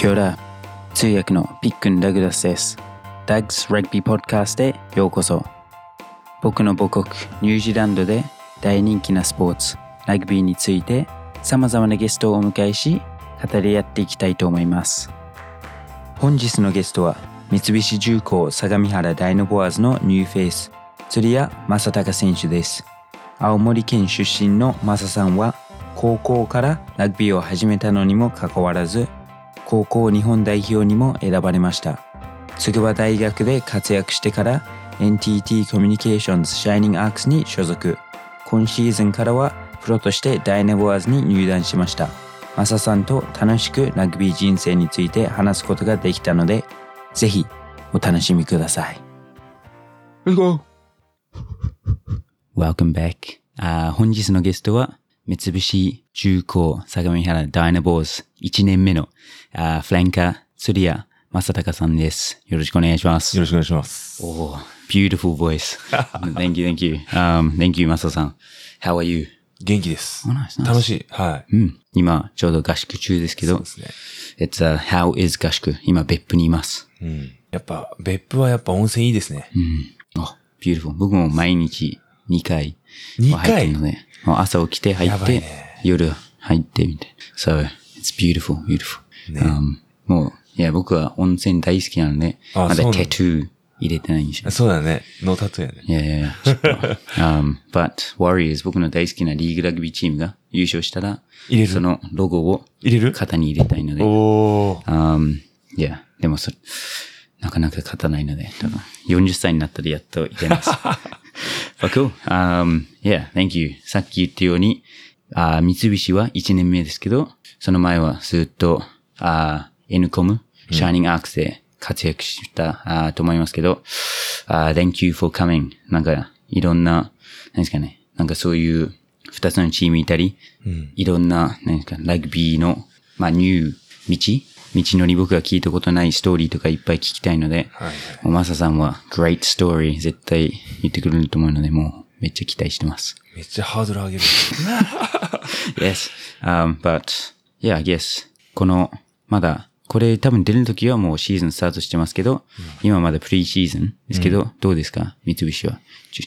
Kia ora 通訳のピックン・ダグラスです。 Doug's Rugby Podcast へようこそ。僕の母国ニュージーランドで大人気なスポーツ、ラグビーについて様々なゲストをお迎えし、語り合っていきたいと思います。本日のゲストは三菱重工相模原ダイナボアーズのニューフェイス、鶴谷昌隆選手です。青森県出身の昌さんは高校からラグビーを始めたのにもかかわらず高校日本代表にも選ばれました筑波大学で活躍してから NTT コミュニケーションズシャイニングアークスに所属今シーズンからはプロとしてダイナボアーズに入団しましたマサさんと楽しくラグビー人生について話すことができたのでぜひお楽しみください Let's go! Welcome back. あー本日のゲストは、三菱重工相模原ダイナボーズ1年目のあーフランカー釣谷正隆さんです。よろしくお願いします。よろしくお願いします。Oh, beautiful voice. thank you, thank you. Um, thank you, 正さん。How are you? 元気です。Oh, nice, nice. 楽しい。はうん。今、ちょうど合宿中ですけい。そうどで、すね。It's a How is 合宿？今、別府にいます。うん。やっぱ、別府はやっぱ温泉いいですね。うん。あ、beautiful. 僕も毎日2回二は入って回るので、もう朝起きて入やって、ね夜入ってみたいな。So, it's beautiful, beautiful. ね Um, もう、いや、僕は温泉大好きなので、まだタトゥー入れてないんですよ。そうだね。ノータトゥーやね。いやいやいや、um, but, Warriors、僕の大好きなリーグラグビーチームが優勝したら、入れる？そのロゴを入れる？肩に入れたいので、おー。um, いや、でもそれ、なかなか勝たないので、多分40歳になったらやっといけます。But cool. Um, yeah, thank you. さっき言ったように、あー三菱は1年目ですけど、その前はずっと、あー N コム、シャイニングアークスで活躍した、あーと思いますけど、あー thank you for coming. なんか、いろんな、何ですかね、なんかそういう二つのチームいたり、いろんな、何ですか、ラグビーの、まあ、ニュー道道のり僕が聞いたことないストーリーとかいっぱい聞きたいので、はいはい。マサさんは great story 絶対言ってくれると思うので、もうめっちゃ期待してます。めっちゃハードル上げる。yes. Um, but, yeah, I guess, この、まだ、これ多分出る時はもうシーズンスタートしてますけど、今まだプリシーズンですけど、どうですか？三菱は。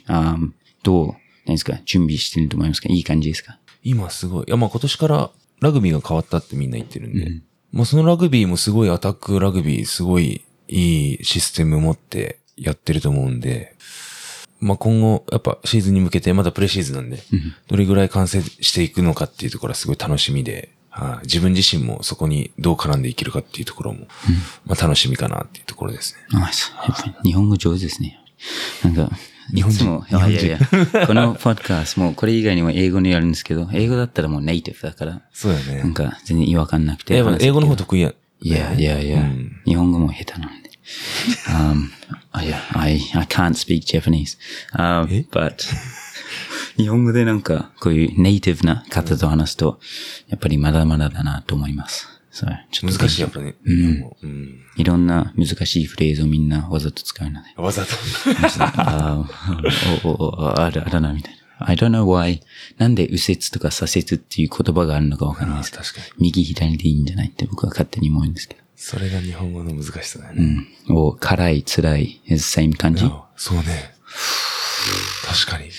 あーどう、何ですか？準備してると思いますか？いい感じですか？今すごい。いや、まあ今年からラグビーが変わったってみんな言ってるんで。もうそのラグビーもすごいアタックラグビー、すごいいいシステム持ってやってると思うんで。まあ今後、やっぱシーズンに向けて、まだプレシーズンなんで、どれぐらい完成していくのかっていうところはすごい楽しみで、はい自分自身もそこにどう絡んでいけるかっていうところも、まあ楽しみかなっていうところですね。ナイス。やっぱり日本語上手ですね。なんか、日本人いやいやいや、このポッドキャストもこれ以外にも英語でやるんですけど、英語だったらもうネイティブだから、そうだねなん。か全然違和感なくて。英語の方と得意や。いやいやいや、うん日本語も下手なんで。um, あいや、I, I can't speak Japanese. Um, え？but, 日本語でなんか、こういうネイティブな方と話すと、やっぱりまだまだだなと思います。そうちょっと難しいやっぱね。うんうん。いろんな難しいフレーズをみんなわざと使うので。わざと。あーおおおある、あるな、みたいな。I don't know why. なんで右折とか左折っていう言葉があるのかわかんないです。確かに。右左でいいんじゃないって僕は勝手に思うんですけど。それが日本語の難しさだようね。ん。お辛い、辛い same 感じ。あそうね。確かに。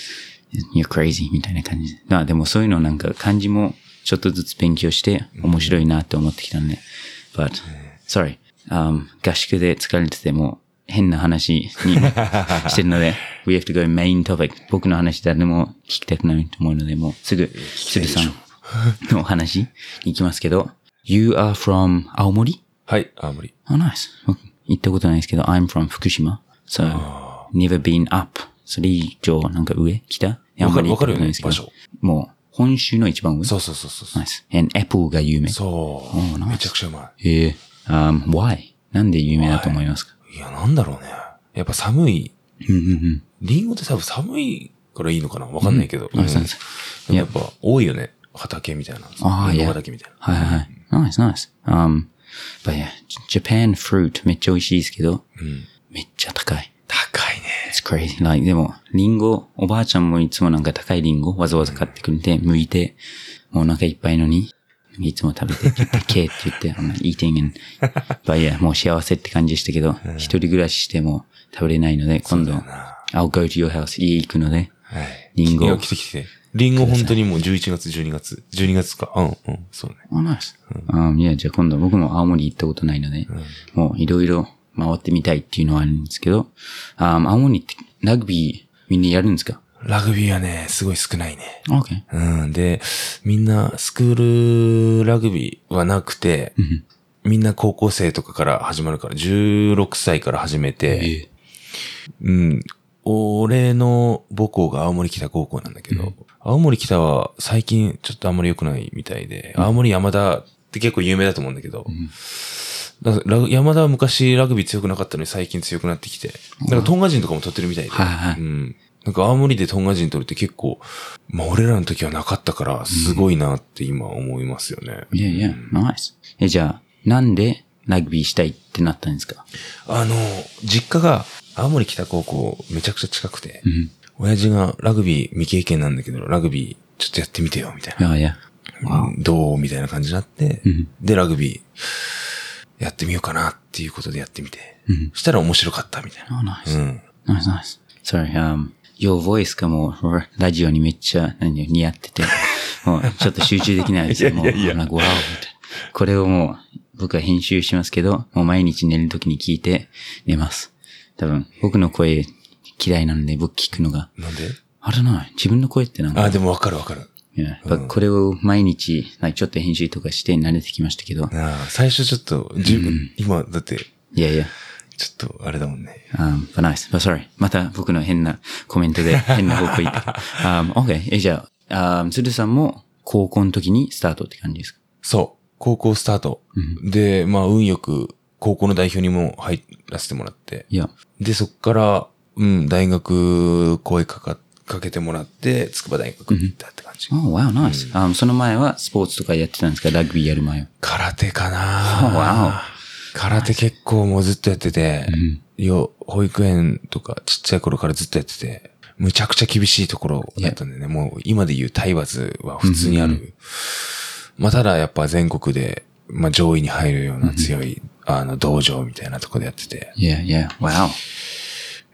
You're crazy みたいな感じで。まあでもそういうのなんか漢字もちょっとずつ勉強して面白いなって思ってきたんで。But, sorry. Um, 合宿で疲れてても変な話にしてるので、we have to go main topic. 僕の話誰も聞きたくないと思うので、もうすぐ、鶴さんのお話に行きますけど、You are from 青森はい、青森。Oh, nice. 僕行ったことないですけど、I'm from 福島。So, never been up. それ以上、なんか上？北？あんまり行ったことないですけど。もう、本州の一番上？そうそうそうそう。Nice. And Apple が有名。そう。nice めちゃくちゃうまええ um, why? なんで有名だと思いますか？い。いや、なんだろうね。やっぱ寒い。うんうんうん。リンゴって多分寒いからいいのかな？わかんないけど。うんうんそうそうでもやっぱ多いよね。畑みたいな。ああ、いや。畑みたいな。はいはいはい。Nice, nice. Um, but yeah, Japan fruit めっちゃ美味しいですけど、うん。めっちゃ高い。高いね。It's crazy. Like, でも、リンゴ、おばあちゃんもいつもなんか高いリンゴわざわざ買ってくれて、剥いて、もうお腹いっぱいのに、いつも食べて、K って言って、I'm not eating and, but yeah, もう幸せって感じでしたけど、一人暮らししても食べれないので、今度、I'll go to your house, 家行くので、はい。リンゴ来て来て。リンゴ本当にもう11月、12月。12月か。うん、うん、そうね。Oh, nice. うん、いや、じゃあ今度僕も青森行ったことないので、もういろいろ回ってみたいっていうのはあるんですけど、あ青森ってラグビーみんなやるんですか？ラグビーはね、すごい少ないね。うん。で、みんなスクールラグビーはなくて、みんな高校生とかから始まるから、16歳から始めて、うん。俺の母校が青森北高校なんだけど、青森北は最近ちょっとあんまり良くないみたいで、青森山田って結構有名だと思うんだけど、だからラグ山田は昔ラグビー強くなかったのに最近強くなってきて、だからトンガ人とかも取ってるみたいで、うん。なんか青森でトンガ人取るって結構、まあ俺らの時はなかったから、すごいなって今思いますよね。いやいや、ナイス。え、じゃあ、なんでラグビーしたいってなったんですか？あの、実家が青森北高校めちゃくちゃ近くて、うん。親父がラグビー未経験なんだけど、ラグビーちょっとやってみてよ、みたいな。いやいや。うんどうみたいな感じになって、うんで、ラグビーやってみようかなっていうことでやってみて。うん。したら面白かったみたい Oh, な。nice. うん。Nice, nice. Sorry, um, your voice がもう、ラジオにめっちゃ、何似合ってて、もう、ちょっと集中できないですよ。もう、いやいやいやなんか、わおみたいな。これをもう、僕は編集しますけど、もう毎日寝るときに聞いて寝ます。多分、僕の声嫌いなので、僕聞くのが。なんで？あれな、自分の声ってなんか、あ、でもわかるわかる。いややっぱこれを毎日、ちょっと編集とかして慣れてきましたけど、ああ最初ちょっと、自分、今、だって、いやいや、ちょっと、あれだもんね。Um, but nice. But sorry. また僕の変なコメントで 変な方向行った。um, OK. え、じゃあ、um, 鶴さんも高校の時にスタートって感じですか？そう。高校スタート。で、まあ、運よく、高校の代表にも入らせてもらって。いや。で、そっから、うん、大学、声かか、かけてもらって、筑波大学に行ったって感じ。Oh, wow, nice. Um, その前はスポーツとかやってたんですか？ラグビーやる前は。空手かな Oh, wow. 空手結構もうずっとやってて、よ、保育園とかちっちゃい頃からずっとやってて、むちゃくちゃ厳しいところだったんでね、もう今で言う体罰は普通にある。まあただやっぱ全国で、まあ上位に入るような強い、あの道場みたいなところでやってて。Yeah, yeah. Wow.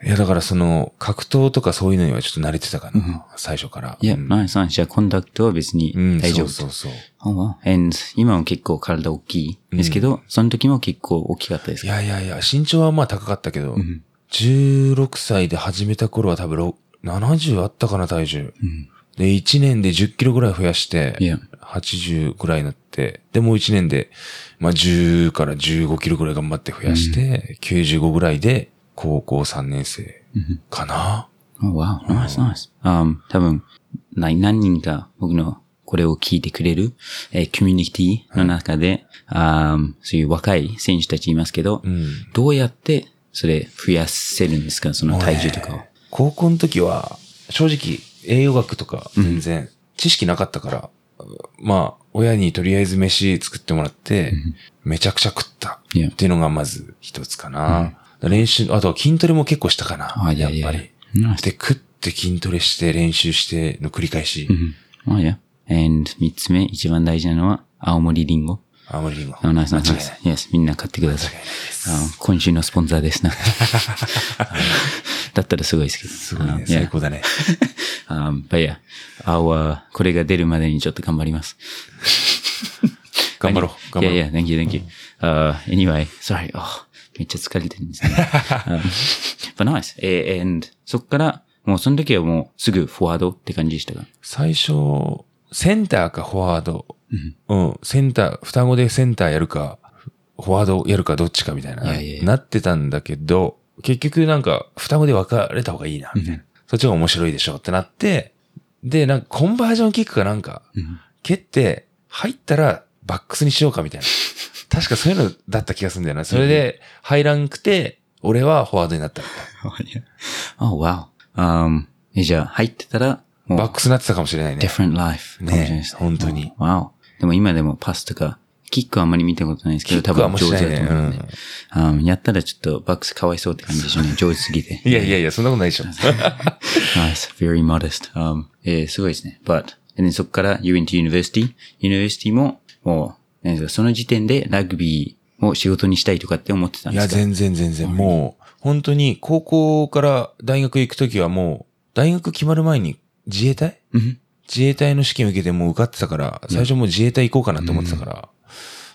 いやだからその格闘とかそういうのにはちょっと慣れてたかな、最初から。Yeah, うん nice, nice. じゃあコンタクトは別にうん、大丈夫。そうそうそう。Oh, wow. And 今も結構体大きいですけど、その時も結構大きかったですいかやいやいや、身長はまあ高かったけど、16歳で始めた頃は多分ろ70あったかな、体重。で、1年で10キロぐらい増やして、いや80ぐらいになって、で、もう1年で、まあ10から15キロぐらい頑張って増やして、95ぐらいで、高校3年生かな？Oh, wow. Nice, nice. Um, 多分、な何人か僕のこれを聞いてくれる、えーコミュニティの中で、あーそういう若い選手たちいますけど、んどうやってそれ増やせるんですか？その体重とかを。高校の時は、正直、栄養学とか全然知識なかったから、まあ、親にとりあえず飯作ってもらって、めちゃくちゃ食った。っていうのがまず一つかな。練習、あとは筋トレも結構したかな。あいやっぱり。で、食って筋トレして練習しての繰り返し。うん。あ、いや。and 三つ目、一番大事なのは、青森リンゴ。青森リンゴ。あ、ナイスナイス。Yes、みんな買ってください。今週のスポンサーですな。あだったらすごいですけど。すごいね。あ最高だね。Um, but yeah, our, これが出るまでにちょっと頑張ります。頑張ろう。頑張ろう。Yeah, yeah, thank you, thank you. Uh, anyway, sorry. Oh, めっちゃ疲れてるんですね。um, but nice. えー and そっから、もうその時はもうすぐフォワードって感じでしたか？最初、センターかフォワード？うん。センター、双子でセンターやるか、フォワードやるかどっちかみたいな、いやいやなってたんだけど、結局なんか、双子で分かれた方がいいな、みたいな。そっちが面白いでしょってなって、で、なんかコンバージョンキックかなんか、蹴って、入ったらバックスにしようかみたいな。確かそういうのだった気がするんだよな。それで入らんくて、俺はフォワードになったみたい Oh, wow. Um, えじゃあ入ってたら。バックスになってたかもしれないね。different life ね。本当に Wow. でも今でもパスとか、キックはあんまり見たことないですけど、多分上手だと思うんで。Um, やったらちょっとバックスかわいそうって感じでしょうね。上手すぎて。いやいやいや、そんなことないでしょ。nice, very modest. Um, えーすごいですね。But, で、そこから you went to university. university も、もう、その時点でラグビーを仕事にしたいとかって思ってたんいや、ですか？全然全然。もう、本当に高校から大学行くときはもう、大学決まる前に自衛隊？うん。自衛隊の試験受けてもう受かってたから、最初もう自衛隊行こうかなって思ってたから、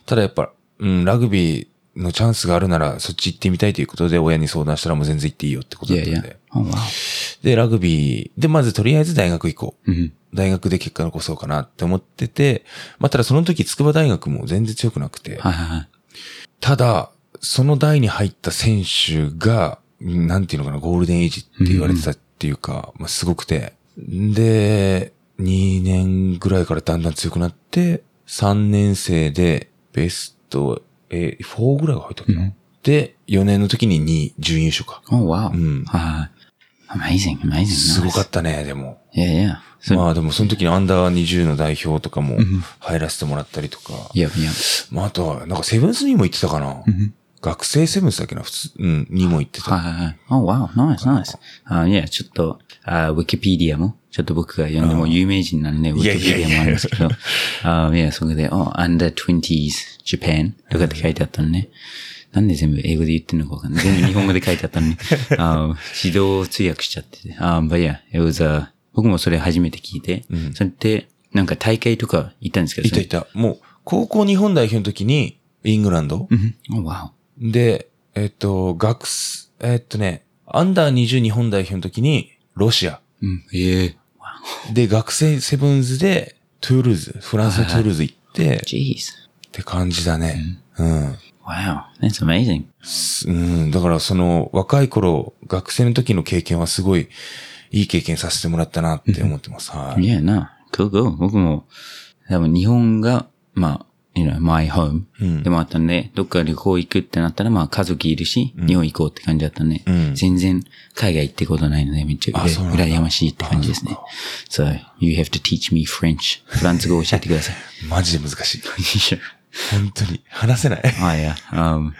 ただやっぱ、うん、ラグビーのチャンスがあるならそっち行ってみたいということで親に相談したらもう全然行っていいよってこといやいだったんで。や。Oh, wow. で、ラグビー、で、まずとりあえず大学行こう。うん大学で結果残そうかなって思ってて、まあ、ただその時筑波大学も全然強くなくて、はいはいはい。ただ、その代に入った選手が、うんなんていうのかな、ゴールデンエイジって言われてたっていうか、まあ、すごくて。で、2年ぐらいからだんだん強くなって、3年生でベスト、えー、4ぐらいが入ったっけな、うんで、4年の時に2位、準優勝か。Oh, wow. うんはいはい。Amazing, amazing. すごかったね、でも。た。いやいや。そまあでもその時にアンダー20の代表とかもん入らせてもらったりとか。いやいや。まああとは、なんかセブンスにも行ってたかな。うん学生セブンスだっけな普通、うん、にも行ってた。はいはいはい。Oh, wow. Nice, nice. あいや、ちょっと、あウィキペディアも、ちょっと僕が読んでも有名人なんで、ウィキペディアもあるんですけど、あいや、そこで、oh, under 20s Japan とかって書いてあったのね。なんで全部英語で言ってんのかわかんない。全部日本語で書いてあったのに、あ 指導通訳しちゃってて。あ but yeah, it was, uh, 僕もそれ初めて聞いて、それって、なんか大会とか行ったんですけど、いたいた。もう、高校日本代表の時に、イングランドうん Oh, wow. で、えっと、学す、えっとね、アンダー20日本代表の時に、ロシア。うん、ええで、学生セブンズで、トゥールーズ、フランスのトゥールーズ行って、Jeez. って感じだね。うん。Wow. That's amazing. すうん、だからその若い頃、学生の時の経験はすごいいい経験させてもらったなって思ってます。はい。いやな、cool, cool. 僕も、多分日本が、まあ、you know, my home うんでもあったんで、どっか旅行行くってなったら、まあ家族いるし、日本行こうって感じだったんで、うん全然海外行ってことないので、めっちゃ羨ましいって感じですね。So, you have to teach me French. フランス語を教えてください。マジで難しい。本当に。話せない。あ、いや、um,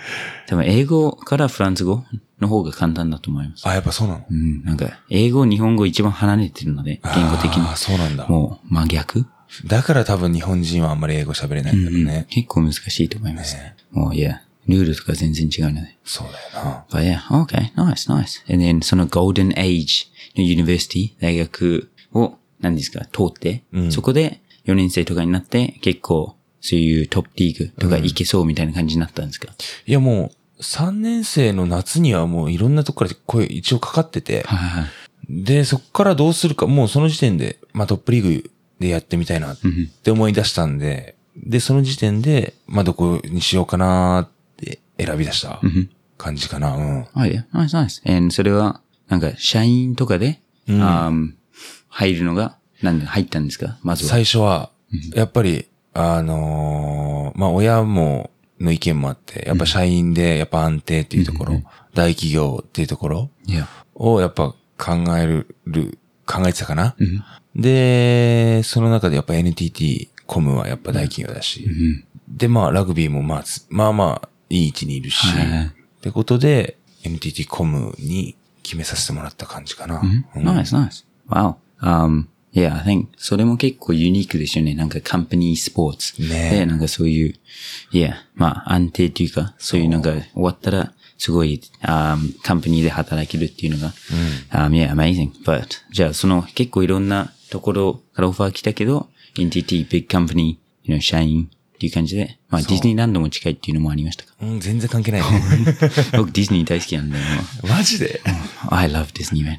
多分英語からフランス語の方が簡単だと思います。あ、やっぱそうなの？うん、なんか、英語、日本語一番離れてるので、言語的にあー。そうなんだ。もう真逆だから多分日本人はあんまり英語喋れないんだろうね。結構難しいと思います。もう、いや、ルールとか全然違うので。そうだよな。But yeah, okay, nice, nice. And then その Golden Age の University、大学を、何ですか、通って、うんそこで4年生とかになって、結構、そういうトップリーグとか行けそうみたいな感じになったんですか、いやもう、3年生の夏にはもういろんなとこから声一応かかってて、はいはいはい。で、そこからどうするか、もうその時点で、まあトップリーグでやってみたいなって思い出したんで、で、その時点で、まあどこにしようかなって選び出したうん感じかな。うん。あ、いや、ナイスナイス。And それは、なんか、社員とかで、うんあー入るのが、なんで入ったんですか？まずは。最初は、やっぱり、あのーまあ親も、の意見もあって、やっぱ社員で、やっぱ安定っていうところ、大企業っていうところ。をやっぱ考える、考えてたかな。うん。で、その中でやっぱ NTT コムはやっぱ大企業だし、うん。で、まあ、ラグビーもまあ、つまあまあ、いい位置にいるし、はいはいってことで、NTT コムに決めさせてもらった感じかな。うんナイスナイス。Wow. Um, yeah, I think それも結構ユニークですよね。なんかカンパニースポーツ。ねえで、なんかそういう、いや、まあ安定っていうか、そういうなんか終わったら、すごい、あカンパニーで働けるっていうのが、um, yeah, amazing. But, じゃあその結構いろんなところからオファー来たけど、NTT, big company, you know, 社員っていう感じで、まあディズニーランドも近いっていうのもありましたか？うん、全然関係ないね。僕ディズニー大好きなんで、マジで？I love Disney, man.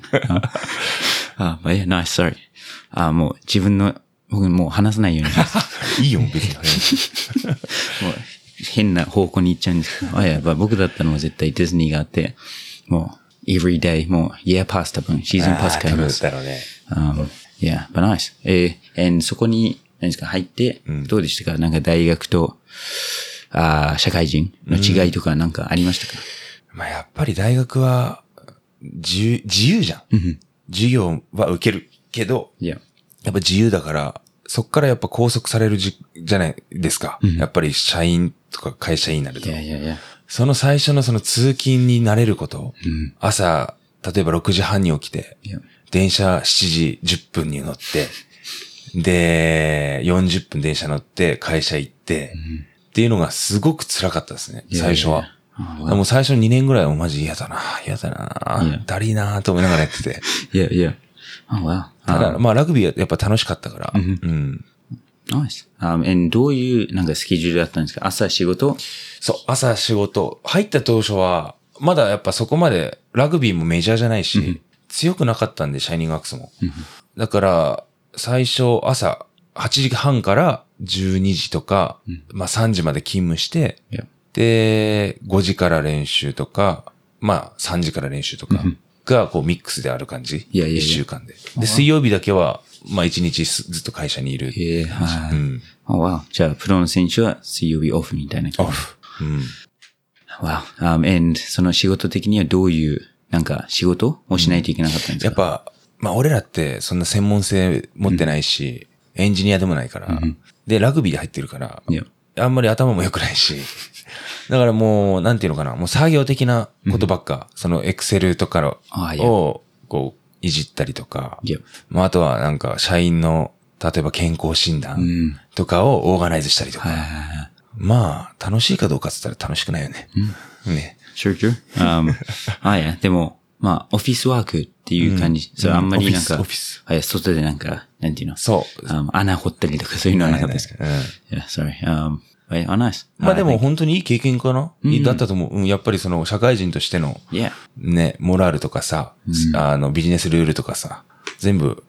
あ、あ、いや、ナイス、sorry. あ、もう自分の、僕もう話さないようにします。いいよ、別に。もう変な方向に行っちゃうんですけど。あ、いや、まあ僕だったのは絶対ディズニーがあって、もう、every day, もう、year pass 多分、シーズンパス買います。だろうね。Um, yeah, but nice. えー、そこに、何ですか、入って、どうでしたか？なんか大学と、あー社会人の違いとかなんかありましたか、まあ、やっぱり大学は、自由、自由じゃん。授業は受けるけど、いや、やっぱ自由だから、そっからやっぱ拘束されるじ、じゃないですか。やっぱり社員とか会社員になるとい。やいやいや。その最初のその通勤になれること。朝、例えば6時半に起きて、電車7時10分に乗って、で、40分電車乗って会社行って、っていうのがすごく辛かったですね、最初は。もう最初2年ぐらいはマジ嫌だな、嫌だな.だりーなと思いながらやってて。Yeah, yeah. Oh, wow. ただ、Um, まあラグビーはやっぱ楽しかったから、うん。nice. Um, どういうなんかスケジュールだったんですか？朝仕事？そう、朝仕事、入った当初は、まだやっぱそこまでラグビーもメジャーじゃないし、強くなかったんで、シャイニングアックスも。だから、最初朝8時半から12時とか、まあ3時まで勤務して.で、5時から練習とか、まあ3時から練習とかがこうミックスである感じ。いやいやいや1週間で。で、水曜日だけは、まあ1日ずっと会社にいる。ええはい。うん。Oh, wow. じゃあ、プロの選手は水曜日オフみたいな感じ。オフ。うん。Wow. Um, and その仕事的にはどういう、なんか仕事をしないといけなかったんですか、やっぱ、まあ俺らってそんな専門性持ってないし、エンジニアでもないから、で、ラグビーで入ってるから、あんまり頭も良くないし、だからもう、なんていうのかな、もう作業的なことばっか、そのエクセルとかを、こう、いじったりとか、まああとはなんか社員の、例えば健康診断とかをオーガナイズしたりとか。まあ、楽しいかどうかって言ったら楽しくないよね。ね。Sure, sure. Um, あ、いや、でも、まあ、オフィスワークっていう感じ。それあんまりなんか、オフィスあいや外でなんか、なんていうの？そう。um, 穴掘ったりとかそういうのはなかったですか？うん Yeah, sorry. Um, oh, nice. まあでも本当にいい経験かな、だったと思う。うんやっぱりその社会人としての.ね、モラルとかさ、あのビジネスルールとかさ、全部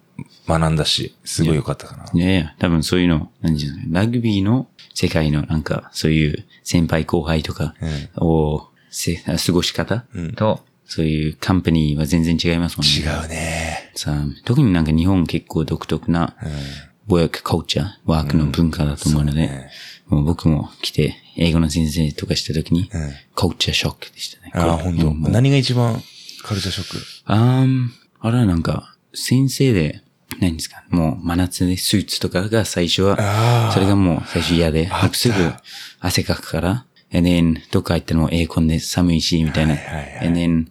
学んだし、すごい良かったかな。いやいや、多分そういうの、なんていうの？ラグビーの世界のなんか、そういう先輩後輩とかを、せ過ごし方？と、そういうカンパニーは全然違いますもんね。違うね。さあ特になんか日本結構独特な、ワークカルチャー、ワークの文化だと思うので、もう僕も来て、英語の先生とかした時に、カルチャーショックでしたね。ああ、本当。何が一番カルチャーショックあーんあれはなんか、先生で、何ですか、もう真夏でスーツとかが最初あは、ー。それがもう最初嫌ですぐ汗かくから、and then どっか行ってもエアコンで寒いし、みたいな。はいはいはい and then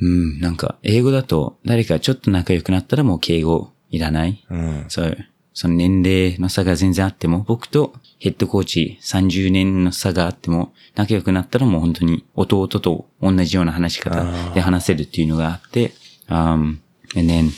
うん、なんか、英語だと誰かちょっと仲良くなったらもう敬語いらない。うん。そう。その年齢の差が全然あっても、僕とヘッドコーチ30年の差があっても、仲良くなったらもう本当に弟と同じような話し方で話せるっていうのがあって、um, and then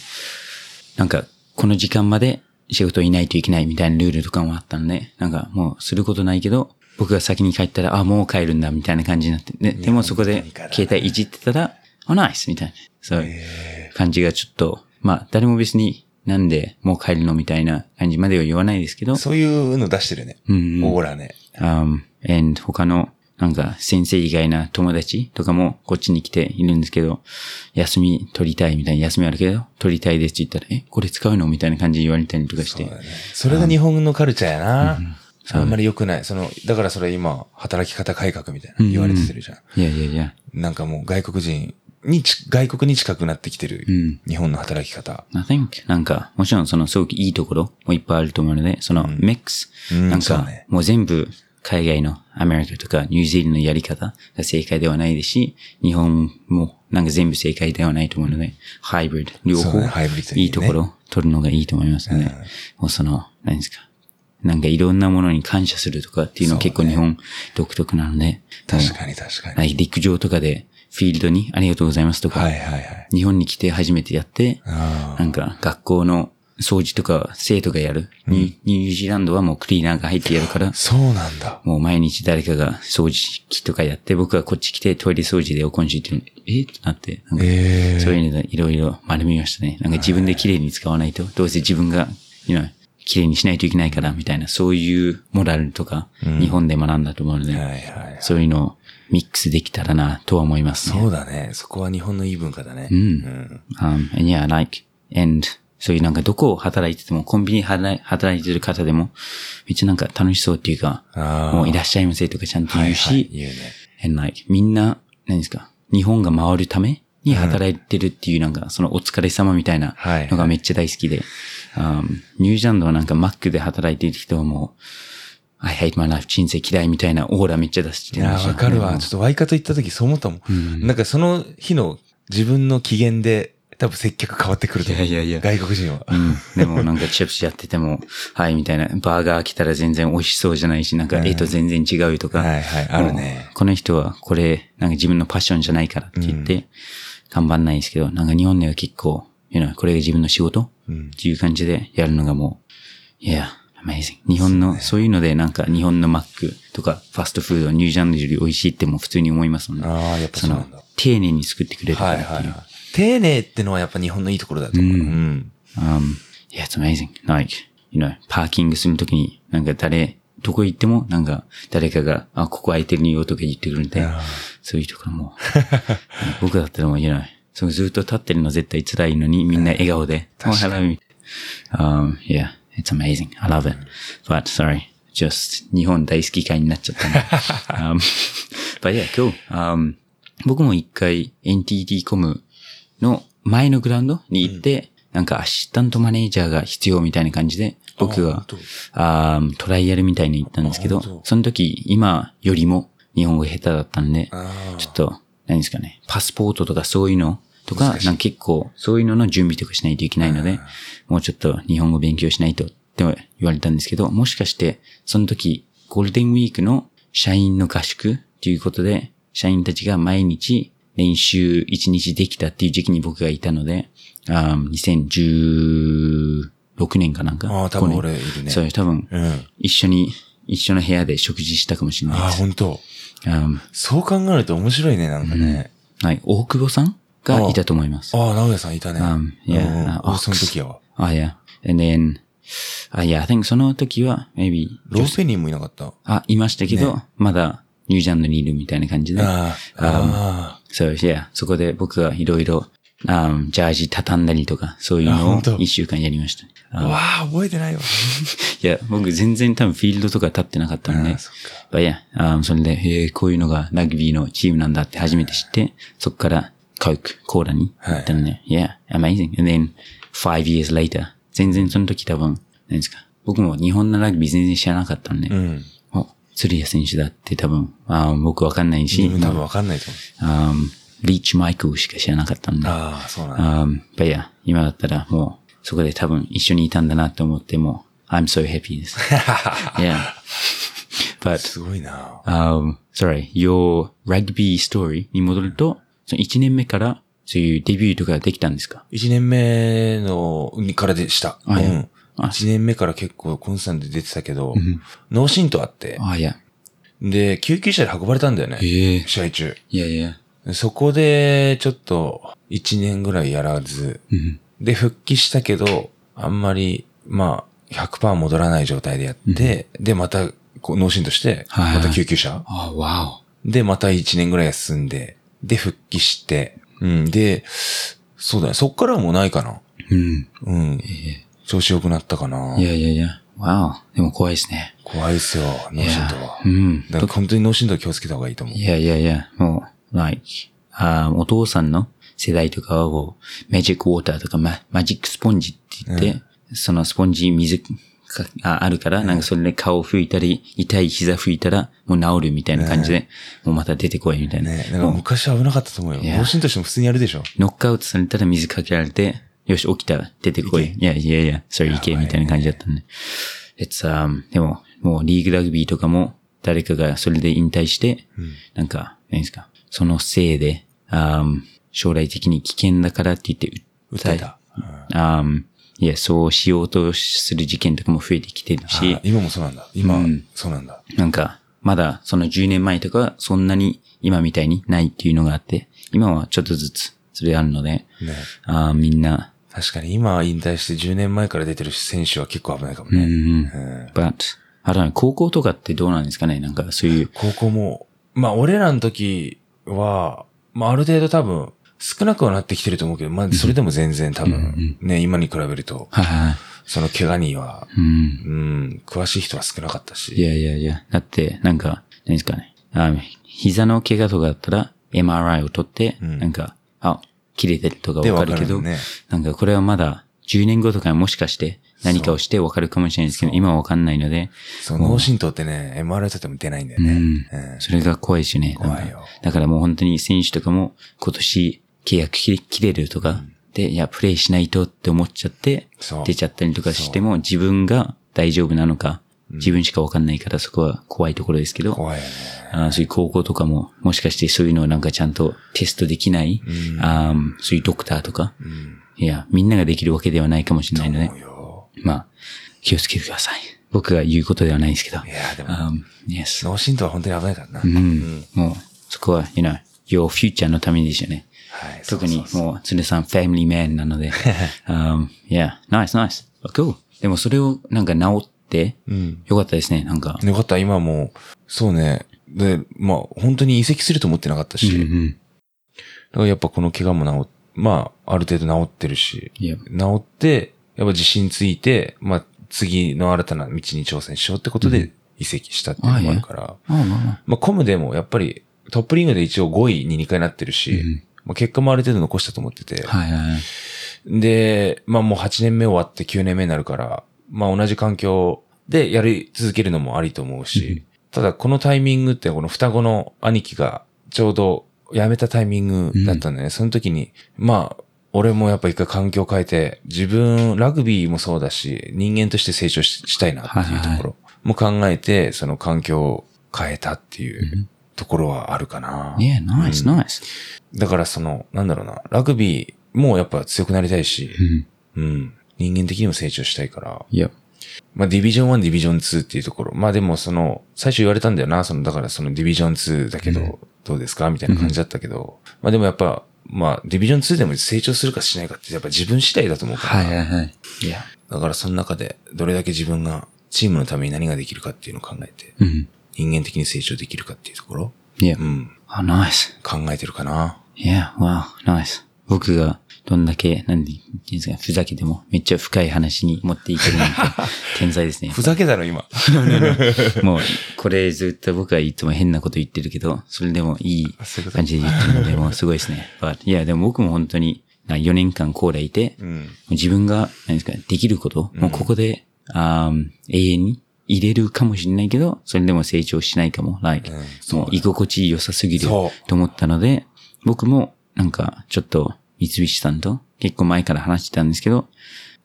なんか、この時間まで仕事いないといけないみたいなルールとかもあったんで、なんかもうすることないけど、僕が先に帰ったら、あ、もう帰るんだみたいな感じになって、ででもそこで携帯いじってたら、あ、ナイスみたいな。そういう感じがちょっと、まあ、誰も別になんでもう帰るのみたいな感じまでは言わないですけど、そういうの出してるね。うんオーラね。um, and 他のなんか先生以外な友達とかもこっちに来ているんですけど、休み取りたいみたいな休みあるけど、取りたいですって言ったら、え、これ使うのみたいな感じで言われたりとかして。それが日本のカルチャーやな。あんまり良くない。その、だからそれ今、働き方改革みたいな言われてるじゃん。いやいやいや。なんかもう外国人にち、外国に近くなってきてるん日本の働き方。I think, なんか、もちろんそのすごくいいところもいっぱいあると思うので、そのミックス、うんなんかもう全部海外のアメリカとかニュージーランドのやり方が正解ではないですし、日本もなんか全部正解ではないと思うので、ハイブリッド、両方いいところ取るのがいいと思いますので、もうその、何ですか。なんかいろんなものに感謝するとかっていうのは結構日本独特なので、確かに確かに。はい陸上とかでフィールドにありがとうございますとか、はいはいはい。日本に来て初めてやって、あなんか学校の掃除とか生徒がやる。ニュニュージーランドはもうクリーナーが入ってやるからあ、、そうなんだ。もう毎日誰かが掃除機とかやって、僕はこっち来てトイレ掃除でおこんしって、え？ってなって、なんかええそういうのでいろいろ学びましたね。なんか自分で綺麗に使わないと、どうせ自分が、you know 綺麗にしないといけないから、みたいな、そういうモラルとか、日本で学んだと思うので、はいはい。そういうのをミックスできたらな、とは思いますね。そうだね。そこは日本のいい文化だね。うんうん。Um, and yeah, like, and, そういうなんかどこを働いてても、コンビニ働いてる方でも、めっちゃなんか楽しそうっていうか。もういらっしゃいませとかちゃんと言うし、はいはい言うね。and like, みんな、何ですか、日本が回るために働いてるっていうなんか、そのお疲れ様みたいなはいのがめっちゃ大好きで、um, ニュージーランドはなんかマックで働いてる人はもう、I hate my life 人生嫌いみたいなオーラめっちゃ出していや、わかるわ。ちょっとワイカと行った時そう思ったもん。なんかその日の自分の機嫌で多分接客変わってくると思う。いやいやいや外国人は。うん。でもなんかチップスやってても、はい、みたいな、バーガー来たら全然美味しそうじゃないし、なんか、うん絵と全然違うとか。はいはいあるねこの人はこれ、なんか自分のパッションじゃないからって言って、頑張んないですけど、なんか日本では結構、you know, これが自分の仕事？うんっていう感じでやるのがもう、いや、amazing. 日本の、そういうのでなんか日本のマックとかファストフードはニュージャンドより美味しいってもう普通に思いますもんね。ああ、やっぱそうなんだ。、丁寧に作ってくれるっていう。はいはい。丁寧ってのはやっぱ日本のいいところだと思う。うんうん Um, yeah, it's amazing. Like, you know, パーキングするときに、なんか誰、どこ行っても、なんか、誰かが、あ、ここ空いてるよとか言ってくるんでそういうところも、僕だったらもう、you know, そうずっと立ってるの絶対辛いのに、みんな笑顔で、確か Oh, hello. Um, yeah, it's amazing. I love it. But, sorry, just 日本大好き会になっちゃったね。um, but yeah, cool. Um, 僕も一回 NTT コムの前のグラウンドに行って、なんかアシスタントマネージャーが必要みたいな感じで、僕があトライアルみたいに行ったんですけどその時今よりも日本語下手だったんで、ちょっと、何ですかね、パスポートとかそういうのとか、なんか結構そういうのの準備とかしないといけないので、もうちょっと日本語勉強しないとって言われたんですけど、もしかしてその時ゴールデンウィークの社員の合宿ということで、社員たちが毎日練習1日できたっていう時期に僕がいたので、あー2016年かなんか。あー多分俺いるねそう、多分、うん。一緒に、一緒の部屋で食事したかもしれないああ、です。本当あそう考えると面白いね、なんかね。はい、大久保さんがいたと思います。ああ、直哉さんいたね。Um, yeah, うん uh, 俺その.時やわ。Oh, yeah. And then, uh, yeah, I think その時は、maybe, ローペニーもいなかった？あ、いましたけど、まだニュージャンドにいるみたいな感じで。ああ、あそう、yeah, そこで僕がいろいろ、um, ジャージ畳んだりとか、そういうのを一週間やりました。あ。わあ、覚えてないわ。いや、僕全然多分フィールドとか立ってなかったんであ。そっか。But yeah, um, それで、へえ、こういうのがラグビーのチームなんだって初めて知って、そこから、コーク、コーラに行ったので、yeah, amazing. And then, five years later, 全然その時多分、何ですか？僕も日本のラグビー全然知らなかったんで、うん。お、鶴谷選手だって多分、あー僕わかんないし、多分わかんないと思う。um, リーチマイクしか知らなかったんで、ああ、そうなんだ。um, but yeah, 今だったらもう、そこで多分一緒にいたんだなと思っても、I'm so happy です。yeah. But, すごいな。um, sorry, your rugby story に戻ると、その1年目からそういうデビューとかできたんですか？一年目の、からでした。うあいやん。あ一年目から結構コンスタントで出てたけど、脳震盪あって、ああ、いや。で、救急車で運ばれたんだよね。ええ試合中。いやいや。そこで、ちょっと、一年ぐらいやらず、うん。で、復帰したけど、あんまり、まあ、100%戻らない状態でやって、で、また、こう脳震盪して、はいまた救急車。ああ、わで、また1年ぐらい休んで、で、復帰して、うん、で、そうだね、そっからはもうないかな。お。うん。うん。調子良くなったかな。いやいやいや。わお。でも怖いですね。怖いっすよ、脳震盪は。うん。だから本当に脳震盪気をつけた方がいいと思う。いやいやいや、もう、like, あーお父さんの世代とかはこう、マジックウォーターとかママジックスポンジって言って、そのスポンジ水がああるから、なんかそれで顔拭いたり、痛い膝拭いたら、もう治るみたいな感じで、もうまた出てこいみたいな。ね、だから昔は危なかったと思うよ。脳震盪しても普通にやるでしょ。ノックアウトされたら水かけられて、よし、起きたら出てこい。いやいやいや、それ行け、みたいな感じだったんで。It's, um, でも、もうリーグラグビーとかも、誰かがそれで引退して、なんか、何ですか、そのせいで、um, 将来的に危険だからって言って訴えた。um, いや、そうしようとする事件とかも増えてきてるしあ、今もそうなんだ。今、うんそうなんだ。なんか、まだその10年前とかそんなに今みたいにないっていうのがあって、今はちょっとずつそれあるので、ね。あーみんな、確かに今引退して10年前から出てる選手は結構危ないかもね。うんうんうん but, あとは高校とかってどうなんですかね？なんかそういう、高校も、まあ俺らの時は、まあある程度多分少なくはなってきてると思うけど、まあそれでも全然多分ね、今に比べると。その怪我には、うん。うん、詳しい人は少なかったいし。やいやいや、だって、なんか、何ですかね。あ膝の怪我とかだったら、MRI を取って、んなんか、あ、切れてるとかでわかるけど、なんかこれはまだ10年後とかにもしかして何かをしてわかるかもしれないですけど、今はわかんないので、そう、脳震盪ってね、MRI 取っても出ないんだよね。それが怖いですよね。怖いよだからもう本当に選手とかも今年契約切れるとか、で、いや、プレイしないとって思っちゃって出ちゃったりとかしても、自分が大丈夫なのか、自分しかわかんないからそこは怖いところですけど、怖い。あーそういう高校とかも、もしかしてそういうのをなんかちゃんとテストできない、あーそういうドクターとか、いや、みんなができるわけではないかもしれないので。まあ、気をつけてください。僕が言うことではないですけど。いや、でも、Um, yes. 脳震盪は本当に危ないからな。うん。もう、そこは、you know, your future のためにですよね。はい。特にもう、つねさん、ファミリーマンなので。um, yeah, nice, nice. Cool. でもそれをなんか治って、うん。よかったですね、なんか。よかった、今もう、そうね。で、まあ、本当に移籍すると思ってなかったし、うんうん。だからやっぱこの怪我も治っ、まあ、ある程度治ってるし、治って、やっぱ自信ついて、まあ、次の新たな道に挑戦しようってことで移籍したっていうのもあるから、まあコムでもやっぱりトップリングで一応5位に2回なってるし、うんまあ、結果もある程度残したと思ってて、はいはいはい。で、まあもう8年目終わって9年目になるから、まあ同じ環境でやり続けるのもありと思うし、ただこのタイミングってこの双子の兄貴がちょうど辞めたタイミングだったんだよね。その時に、まあ、俺もやっぱ一回環境変えて、自分、ラグビーもそうだし、人間として成長ししたいなっていうところも考えて、その環境を変えたっていうところはあるかな。Yeah, nice, nice. だからその、なんだろうな、ラグビーもやっぱ強くなりたいし、うん。うん。人間的にも成長したいから。いや、まあ、ディビジョン1、ディビジョン2っていうところ。まあでも、その、最初言われたんだよな。その、だからそのディビジョン2だけど、どうですか？みたいな感じだったけど。まあでもやっぱ、まあ、ディビジョン2でも成長するかしないかって、やっぱ自分次第だと思うから。はいはいはい。いや、だからその中で、どれだけ自分が、チームのために何ができるかっていうのを考えて、うん。人間的に成長できるかっていうところ？いやう、ん。あ、nice. 考えてるかな？Yeah, wow, nice. 僕がどんだけ、なんですか、ふざけてもめっちゃ深い話に持っていけるなんて、天才ですね。ふざけたろ、今？もう、これずっと僕はいつも変なこと言ってるけど、それでもいい感じで言ってるので、もうすごいですね。But, いや、でも僕も本当に、な4年間コーラいて、うん。自分が、何ですか、できること、もうここで、あー永遠に入れるかもしれないけど、それでも成長しないかも。like うんもう居心地良さすぎると思ったので、僕もなんかちょっと三菱さんと結構前から話してたんですけど、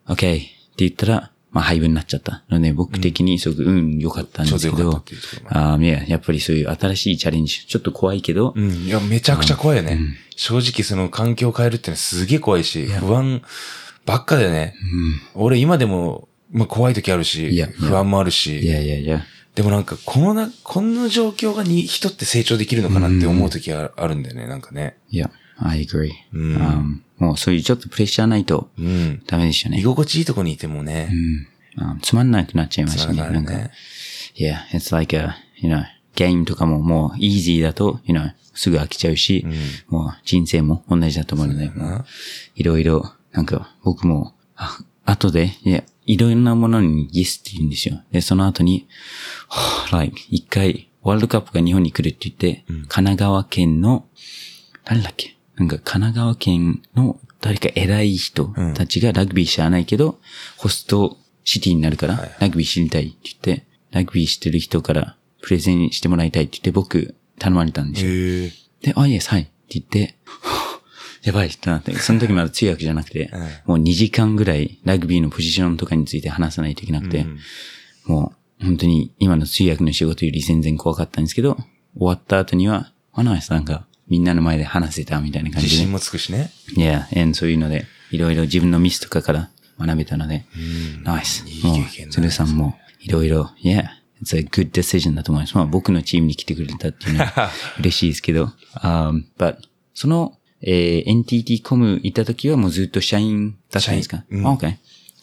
OK って言ったら、まあ廃部になっちゃった。ので僕的にすごく運良かったんですけどあるああ、いや、やっぱりそういう新しいチャレンジ、ちょっと怖いけど、うん。いや、めちゃくちゃ怖いよね。正直その環境を変えるってのはすげえ怖いし、不安ばっかだよね。俺今でも、まあ、怖い時あるしいや、不安もあるいし、やいやいや、でもなんか、このな、こんな状況がに人って成長できるのかなって思う時があるんだよね、なんかね。いや、I agree、うんもうそういうちょっとプレッシャーないとうん。ダメでしたね居。心地いいとこにいてもね、うんつまんなくなっちゃいましたね。ななんかくなるね。Yeah, it's like a, you know, ゲームとかももう easy だと、you know, すぐ飽きちゃうし、もう人生も同じだと思うので、いろいろ、なんか僕も、あ後で、いや、いろんなものに yes って言うんですよ。で、その後に、は ぁ like, 一回、ワールドカップが日本に来るって言って、神奈川県の、誰だっけ？なんか神奈川県の誰か偉い人たちがラグビー知らないけど、ホストシティになるから、ラグビー知りたいって言って、ラグビー知ってる人からプレゼンしてもらいたいって言って僕頼まれたんですよ。で、あ、イエス、はい。って言って、やばいってなって、その時まだ通訳じゃなくて、もう2時間ぐらいラグビーのポジションとかについて話さないといけなくて、もう本当に今の通訳の仕事より全然怖かったんですけど、終わった後には、あ、ナイスなんかみんなの前で話せたみたいな感じで。自信もつくしね。いや、そういうので、いろいろ自分のミスとかから学べたので、ナイス。いう経験だね、鶴さんもいろいろ、yeah, it's a good decision だと思います。まあ僕のチームに来てくれたっていうのは嬉しいですけど、um, but その、えー NTT コム行った時はもうずっと社員だったんですか？うん ?OK。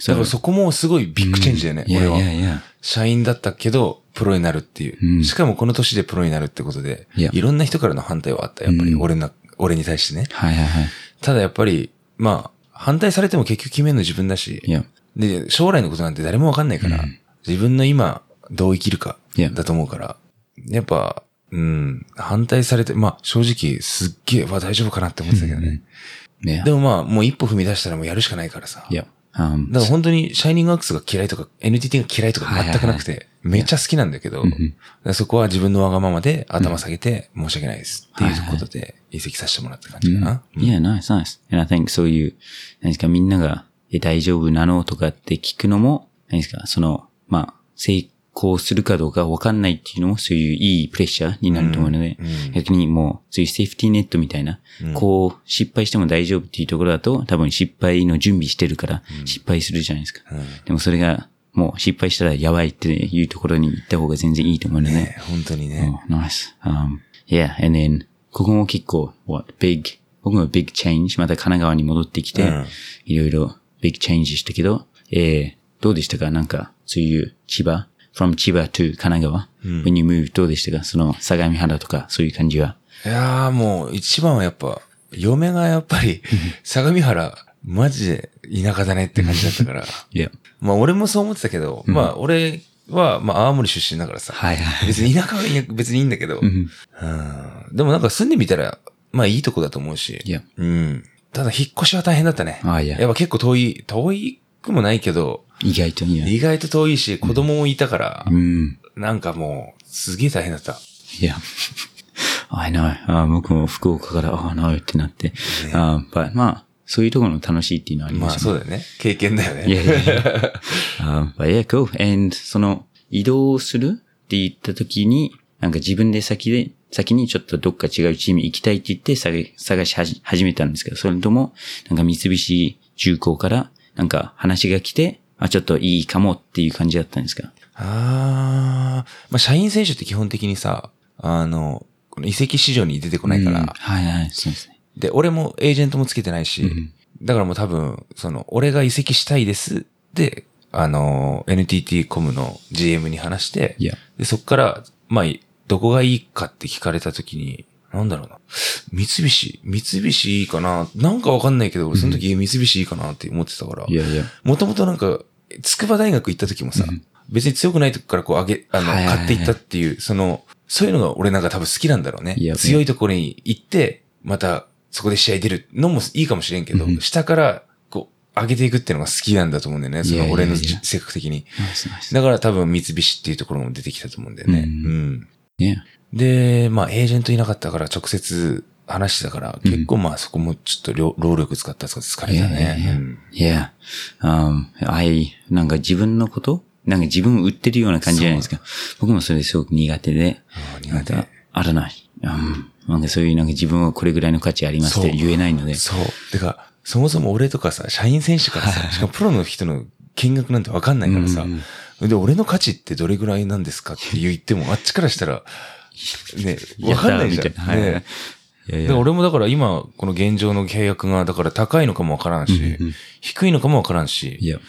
だからそこもすごいビッグチェンジだよね、いやい俺は。やいや。社員だったけど、プロになるっていう。うんしかもこの年でプロになるってことで、いやいろんな人からの反対はあった、やっぱり。うん俺な、俺に対してね。はいはいはい。ただやっぱり、まあ、反対されても結局決めるの自分だしい、や、で、将来のことなんて誰もわかんないから、うん自分の今、どう生きるかいや、だと思うから、やっぱ、うん、反対されて、まあ、正直、すっげえ、わ、大丈夫かなって思ってたけどね。ねでもまあ、もう一歩踏み出したらもうやるしかないからさ。いや、Um, だから本当にシャイニングアックスが嫌いとか NTT が嫌いとか全くなくて、めっちゃ好きなんだけど、そこは自分のわがままで頭下げて申し訳ないですっていうことで移籍させてもらった感じかな。Yeah, nice, nice. And I think そういう、何ですか、みんなが、え、大丈夫なのとかって聞くのも、何ですか、その、まあ、成功するかどうかわかんないっていうのも、そういういいプレッシャーになると思うので、逆にもう、そういうセーフティーネットみたいな、こう、失敗しても大丈夫っていうところだと、多分失敗の準備してるから、失敗するじゃないですか。でもそれが、もう失敗したらやばいっていうところに行った方が全然いいと思うので、ね本当にね。Oh, nice. Um, yeah, and then, ここも結構、what, big, 僕も big change, また神奈川に戻ってきて、うん。いろいろ big change したけど、えー、どうでしたか？なんか、そういう千葉？From 千葉 to 神奈川、when you moved どうでしたか？その相模原とか、そういう感じは。いやーもう一番はやっぱ、嫁がやっぱり、相模原、マジで田舎だねって感じだったから。Yeah. まあ俺もそう思ってたけど、まあ俺は、まあ青森出身だからさ。はいはい別に田舎はいや別にいいんだけど。うん。でもなんか住んでみたら、まあいいとこだと思うし。Yeah. うん。ただ引っ越しは大変だったね。あいややっぱ結構遠い、遠いくもないけど、意外とい。意外と遠いし、子供もいたから、うん。なんかもう、すげえ大変だった。Yeah. I know. あ僕も福岡から、あ、no ってなって。あ but まあ、そういうところの楽しいっていうのはありまますよね。あそうだよね。経験だよね。いやいやいや。um, but yeah, cool. And その移動するって言った時に、なんか自分で先で、先にちょっとどっか違うチーム行きたいって言って探探し始めたんですけど、それとも、なんか三菱重工から、なんか話が来て、あ、ちょっといいかもっていう感じだったんですか？ああ、まあ社員選手って基本的にさ、あの、この移籍市場に出てこないから、うんはいはい、そうですね。で、俺もエージェントもつけてないし、だからもう多分、その、俺が移籍したいです。で、あの、NTT コムの GM に話して、で、そっから、まあ、どこがいいかって聞かれたときに、なんだろうな。三菱三菱いいかななんかわかんないけど、俺その時三菱いいかなって思ってたから。いやいや。もともとなんか、筑波大学行った時もさ、別に強くないとこからこう上げ、あの、はいはいはい買っていったっていう、その、そういうのが俺なんか多分好きなんだろうね。強いところに行って、またそこで試合出るのもいいかもしれんけど、下からこう上げていくっていうのが好きなんだと思うんだよね。その俺の性格的に。だから多分三菱っていうところも出てきたと思うんだよね。ううんん。いや。で、まあエージェントいなかったから直接話してたから、結構まあそこもちょっと労労力使ったやつが疲れたいやいやいやね。うん Yeah. Um, I, なんか自分のこと？なんか自分を売ってるような感じじゃないですか。僕もそれすごく苦手で。あー苦手あらない。うん。なんかそういうなんか自分はこれぐらいの価値ありますって言えないので。そう。てか、そもそも俺とかさ、社員選手からさ、しかもプロの人の金額なんてわかんないからさ、で、俺の価値ってどれぐらいなんですかって言っても、あっちからしたら、ね、わかんないじゃん。ねいやいや。俺もだから今、この現状の契約が、だから高いのかもわからんし、低いのかもわからんし、いや。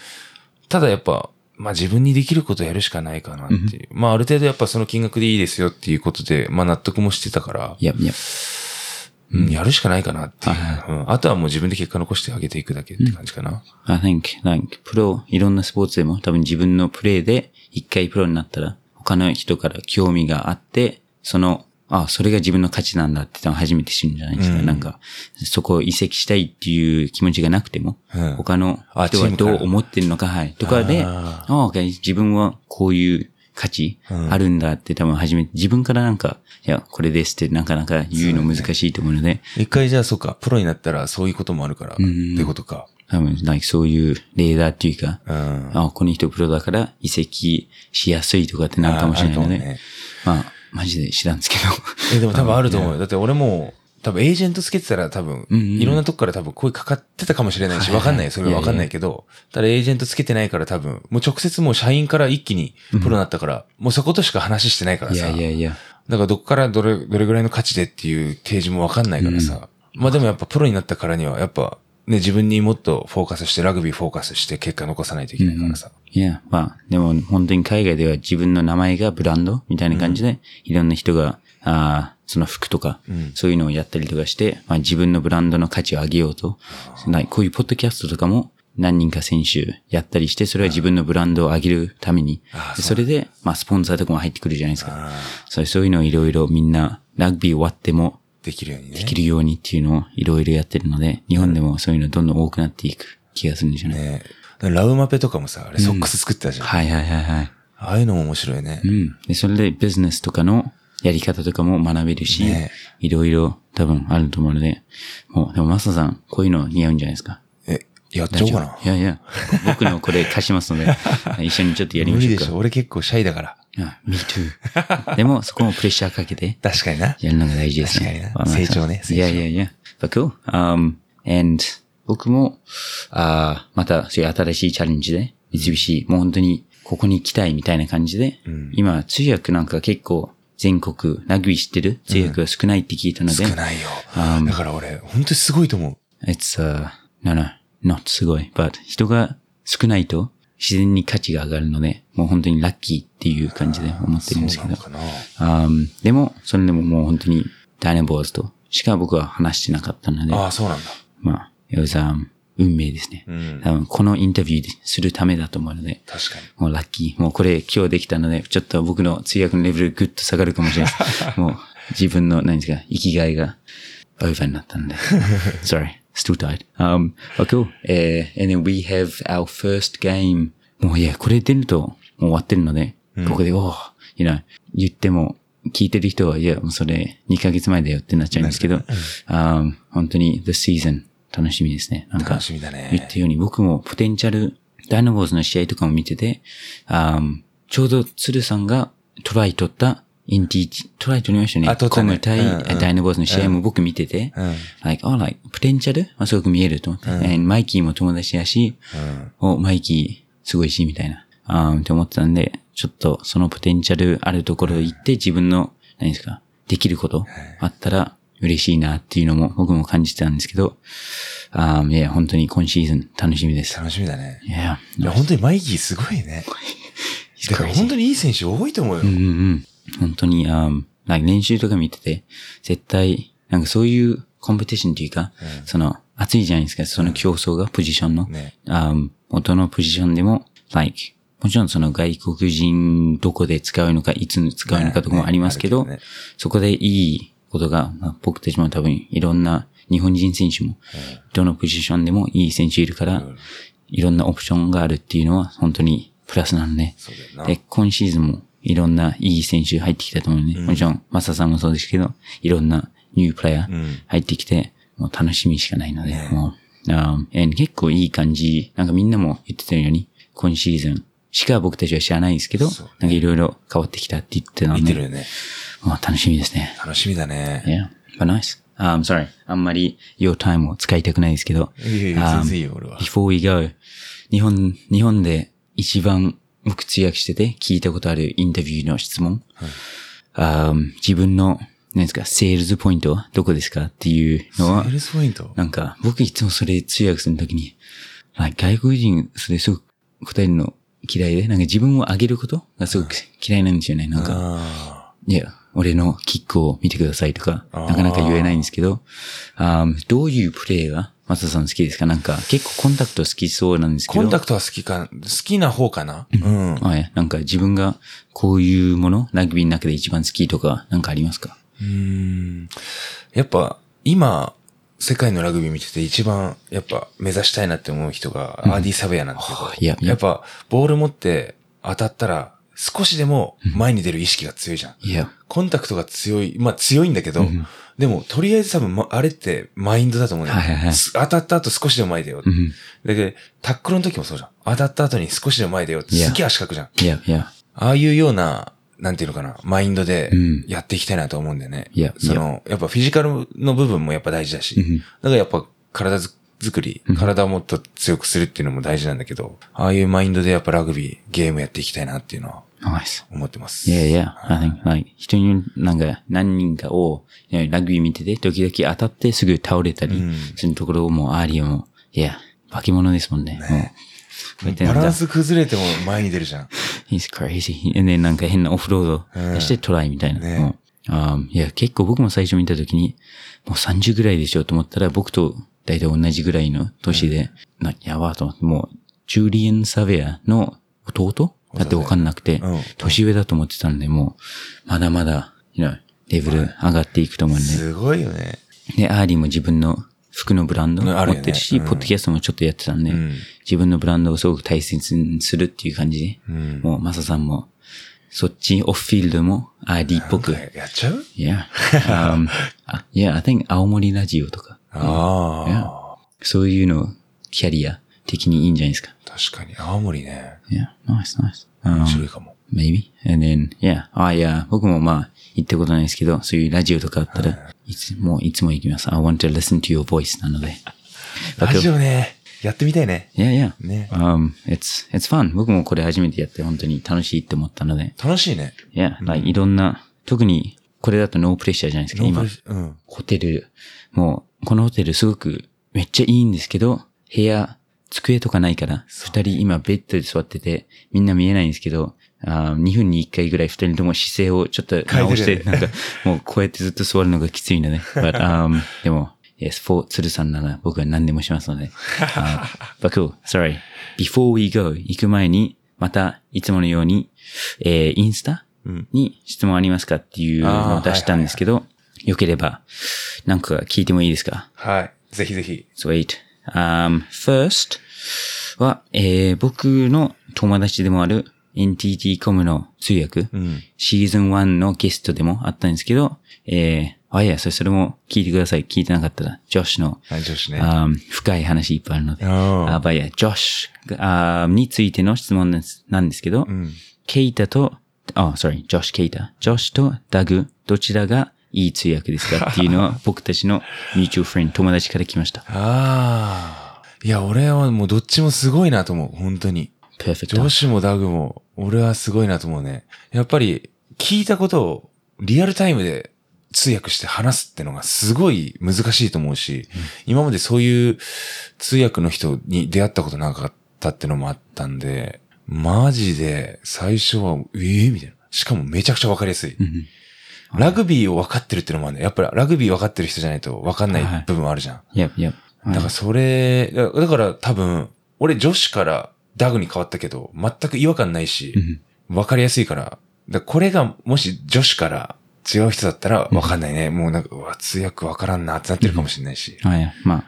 ただやっぱ、まあ自分にできることやるしかないかなっていう。まあある程度やっぱその金額でいいですよっていうことで、まあ納得もしてたから、いや、いや。うん、やるしかないかなっていう。あとはもう自分で結果残してあげていくだけって感じかな。I think, like, プロ、いろんなスポーツでも多分自分のプレーで一回プロになったら、他の人から興味があって、その、あ、それが自分の価値なんだって多分初めて知るんじゃないですか。うん。なんか、そこを移籍したいっていう気持ちがなくても、うん。他のあ人はどう思ってるのか、はい。とかで、ああ自分はこういう価値あるんだって多分初めて、自分からなんか、いや、これですってなかなか言うの難しいと思うので、一回じゃあそうか、プロになったらそういうこともあるから、ってことか。多分、like そういうレーダーっていうか、うん。あ、この人プロだから移籍しやすいとかってなるかもしれないので、ね。まあ、マジで知らんですけど。え、でも多分あると思うよ。だって俺も、多分エージェントつけてたら多分、いろんなとこから多分声かかってたかもしれないし、わかんない。それはわかんないけど、ただエージェントつけてないから多分、もう直接もう社員から一気にプロになったから、もうそことしか話してないからいさ。やいやいや。だからどこからどれ、どれぐらいの価値でっていう提示もわかんないからさ。まあでもやっぱプロになったからには、やっぱね、自分にもっとフォーカスして、ラグビーフォーカスして結果残さないといけないからさ。いや、まあ、でも本当に海外では自分の名前がブランドみたいな感じで、いろんな人が、ああ、その服とか、そういうのをやったりとかして、まあ自分のブランドの価値を上げようと、なこういうポッドキャストとかも何人か選手やったりして、それは自分のブランドを上げるために、でそれで、まあスポンサーとかも入ってくるじゃないですか。そういうのをいろいろみんな、ラグビー終わってもできるようにね。できるようにっていうのをいろいろやってるので、日本でもそういうのどんどん多くなっていく気がするんですよね。ねラウマペとかもさ、あれソックス作ってたじゃん。はいはいはいはい。ああいうのも面白いねう。ん。で、それでビジネスとかのやり方とかも学べるし、ねいろいろ多分あると思うので、もう、でもマサさん、こういうの似合うんじゃないですか？え、やっちゃおうかな。いやいや、僕のこれ貸しますので、一緒にちょっとやりましょうか。無理でしょ。俺結構シャイだから。あ me too. でも、そこもプレッシャーかけて、確かにな。やるのが大事ですね。確かにな成長ね成長いやいやいや。But cool. Um, and 僕も、あーまたそういう新しいチャレンジで、三菱、もう本当にここに行きたいみたいな感じで、ん今、通訳なんか結構全国、ラグビー知ってる？通訳が少ないって聞いたので、少ないよ。あーだから俺、本当にすごいと思う。It's, uh, no, no, not すごい。But 人が少ないと自然に価値が上がるので、もう本当にラッキーっていう感じで思ってるんですけどそうなの。かな。Um, でも、それでももう本当にダイナボーズとしか僕は話してなかったので、ああ、そうなんだ。まあ、it was, um, 運命ですね。うん多分このインタビューするためだと思うので、確かに。もうラッキー。もうこれ今日できたので、ちょっと僕の通訳のレベルぐっと下がるかもしれないです。もう自分の何ですか、生きがいがオーバーになったんで。Sorry, still tired. Um, but cool. えー and then we have our first game. もういや、これ出るともう終わってるので、ここで、おー you know, 言っても、聞いてる人は、いや、もうそれ2ヶ月前だよってなっちゃうんですけど、um, 本当に the season 楽しみですね。なんか楽しみだね言ったように、僕も potential、ダイナボアーズの試合とかも見てて、あーちょうど鶴さんがトライ取ったインティートライ取りましたよね。あ取ったね対、うんうんダイナボアーズの試合も僕見てて、うん。like, oh, like, potential、まあ、すごく見えると思って。And マイキーも友達だし、うん。お、マイキー、すごいし、みたいな。あーって思ってたんで、ちょっとそのポテンチャルあるところ行って自分の、何ですか、できることあったら嬉しいなっていうのも僕も感じてたんですけど、あーいや、本当に今シーズン楽しみです。楽しみだね。いや、いや、本当にマイキーすごいね。だから本当にいい選手多いと思うよ。うんうんうん。本当に、あーなんか練習とか見てて、絶対、なんかそういうコンペティションっていうか、その、熱いじゃないですか、その競争が、ポジションの。ね。あー元のポジションでも、like, もちろんその外国人どこで使うのか、いつ使うのかとかもありますけど、ね。ね。そこでいいことが、まあ僕たちも多分いろんな日本人選手も、どのポジションでもいい選手いるから、いろんなオプションがあるっていうのは本当にプラスなんで、で、今シーズンもいろんないい選手入ってきたと思うんで、もちろん、マサさんもそうですけど、いろんなニュープレイヤーん入ってきて、もう楽しみしかないので、もう、あー and 結構いい感じ、なんかみんなも言ってたように、今シーズンしか僕たちは知らないですけど、そうなんかいろいろ変わってきたって言ってたので、見てるよね。もう楽しみですね。楽しみだね。Yeah, but nice. Um, sorry. あんまり your time を使いたくないですけど。いやいや um, 全然いいよ俺は Before we go, 日本、日本で一番僕通訳してて聞いたことあるインタビューの質問。um, 自分の、何ですか、セールズポイントはどこですかっていうのはセー、ルスポイント？なんか僕いつもそれ通訳するときに、like 外国人それすごく答えるの嫌いで、なんか自分を上げることがすごく嫌いなんですよね。なんか、あいや、俺のキックを見てくださいとか、あーなかなか言えないんですけど、あーどういうプレイが、マサさん好きですか？なんか、結構コンタクト好きそうなんですーけど。コンタクトは好きか、好きな方かな？うん。はい。なんか自分がこういうもの、ラグビーの中で一番好きとか、なんかありますか？うーん。やっぱ、今、世界のラグビー見てて一番、やっぱ、目指したいなって思う人が、アーディ・サベアなんだけど、あいやいや。やっぱ、ボール持って当たったら、少しでも前に出る意識が強いじゃん。いや、コンタクトが強い、まあ強いんだけど、でも、とりあえず多分、まあれってマインドだと思うよ、はいはいはいす当たった後少しでも前だよ。うん。だけど、タックルの時もそうじゃん。当たった後に少しでも前だよすげえ足角じゃん。いや、いや、ああいうような、なんていうのかな、マインドでうんやっていきたいなと思うんだよね。いやその、やっぱフィジカルの部分もやっぱ大事だし、うんだからやっぱ体づ作り、体をもっと強くするっていうのも大事なんだけど、ああいうマインドでやっぱラグビー、ゲームやっていきたいなっていうのは。思ってます。いやいや、I think, like, 人に、なんか、何人かを、ラグビー見てて、時々当たってすぐ倒れたりうんするところも、アーリアも、いや、化け物ですもんね。もうこうやってなんかバランス崩れても前に出るじゃん。He's crazy. Then なんか変なオフロード出してトライみたいな。ねいや、結構僕も最初見たときに、もう30ぐらいでしょと思ったら、僕と大体同じぐらいの年で、な、やばーと思って、もう、ジュリアン・サベアの弟？だってわかんなくて、うん。年上だと思ってたんで、もう、まだまだ、レベル上がっていくと思うんで。すごいよね。で、アーディーも自分の服のブランド持ってるし、うん。ポッドキャストもちょっとやってたんで、うん。自分のブランドをすごく大切にするっていう感じ。で、うん。もうマサさんも、そっちオフフィールドも アーディーっぽく、やっちゃう？Yeah. Um, あ yeah, I think 青森ラジオとか、ああ。そういうのキャリア的にいいんじゃないですか。確かに。青森ね。Yeah, nice, nice. Um, 面白いかも。maybe. And then, yeah. あ、いや、僕もまあ、行ったことないですけど、そういうラジオとかあったら、いつも、いつも行きます。I want to listen to your voice なので。ラジオね。やってみたいね。Yeah, yeah. ね Um, it's, it's fun. 僕もこれ初めてやって本当に楽しいって思ったので。楽しいね。Yeah, like いろんな、特にこれだとノープレッシャーじゃないですか。今うん。ホテル、もう、このホテルすごくめっちゃいいんですけど、部屋、机とかないから、二人今ベッドで座ってて、みんな見えないんですけど、あ2分に1回ぐらい二人とも姿勢をちょっと直して、なんか、もうこうやってずっと座るのがきついので。But, um, でも、Yes, for 鶴さんなら僕は何でもしますので。uh, but cool, sorry. Before we go, 行く前に、また、いつものように、えー、インスタうんに質問ありますかっていうのを出したんですけど、よければ、なんか聞いてもいいですか？はい。ぜひぜひ。Sweet. Um, first は、えー、僕の友達でもある NTT コムの通訳、うん。シーズン1のゲストでもあったんですけど、えー、あ、いや、それそれも聞いてください。聞いてなかったら、ジョシュの、はい、女子ね。あー深い話いっぱいあるので。ああ、ばいや、ジョシュについての質問ですなんですけど、うん。ケイタと、あ、sorry, ジョシュ・ケイタ。ジョシュとダグ、どちらがいい通訳ですかっていうのは僕たちのミューチュアルフレンド、友達から来ました。ああ。いや、俺はもうどっちもすごいなと思う。本当に。perfect. ジョシュもダグも、俺はすごいなと思うね。やっぱり、聞いたことをリアルタイムで通訳して話すってのがすごい難しいと思うし、今までそういう通訳の人に出会ったことなかったってのもあったんで、マジで最初は、ええみたいな。しかもめちゃくちゃわかりやすい。うんラグビーを分かってるってのもあるね。やっぱりラグビー分かってる人じゃないと分かんないはい部分あるじゃん。Yep, yep. だからそれ、だだから多分、俺女子からダグに変わったけど、全く違和感ないし、分かりやすいから、だこれがもし女子から違う人だったら分かんないね。もうなんか、うわ、通訳分からんなってなってるかもしれないし。はい、まあ、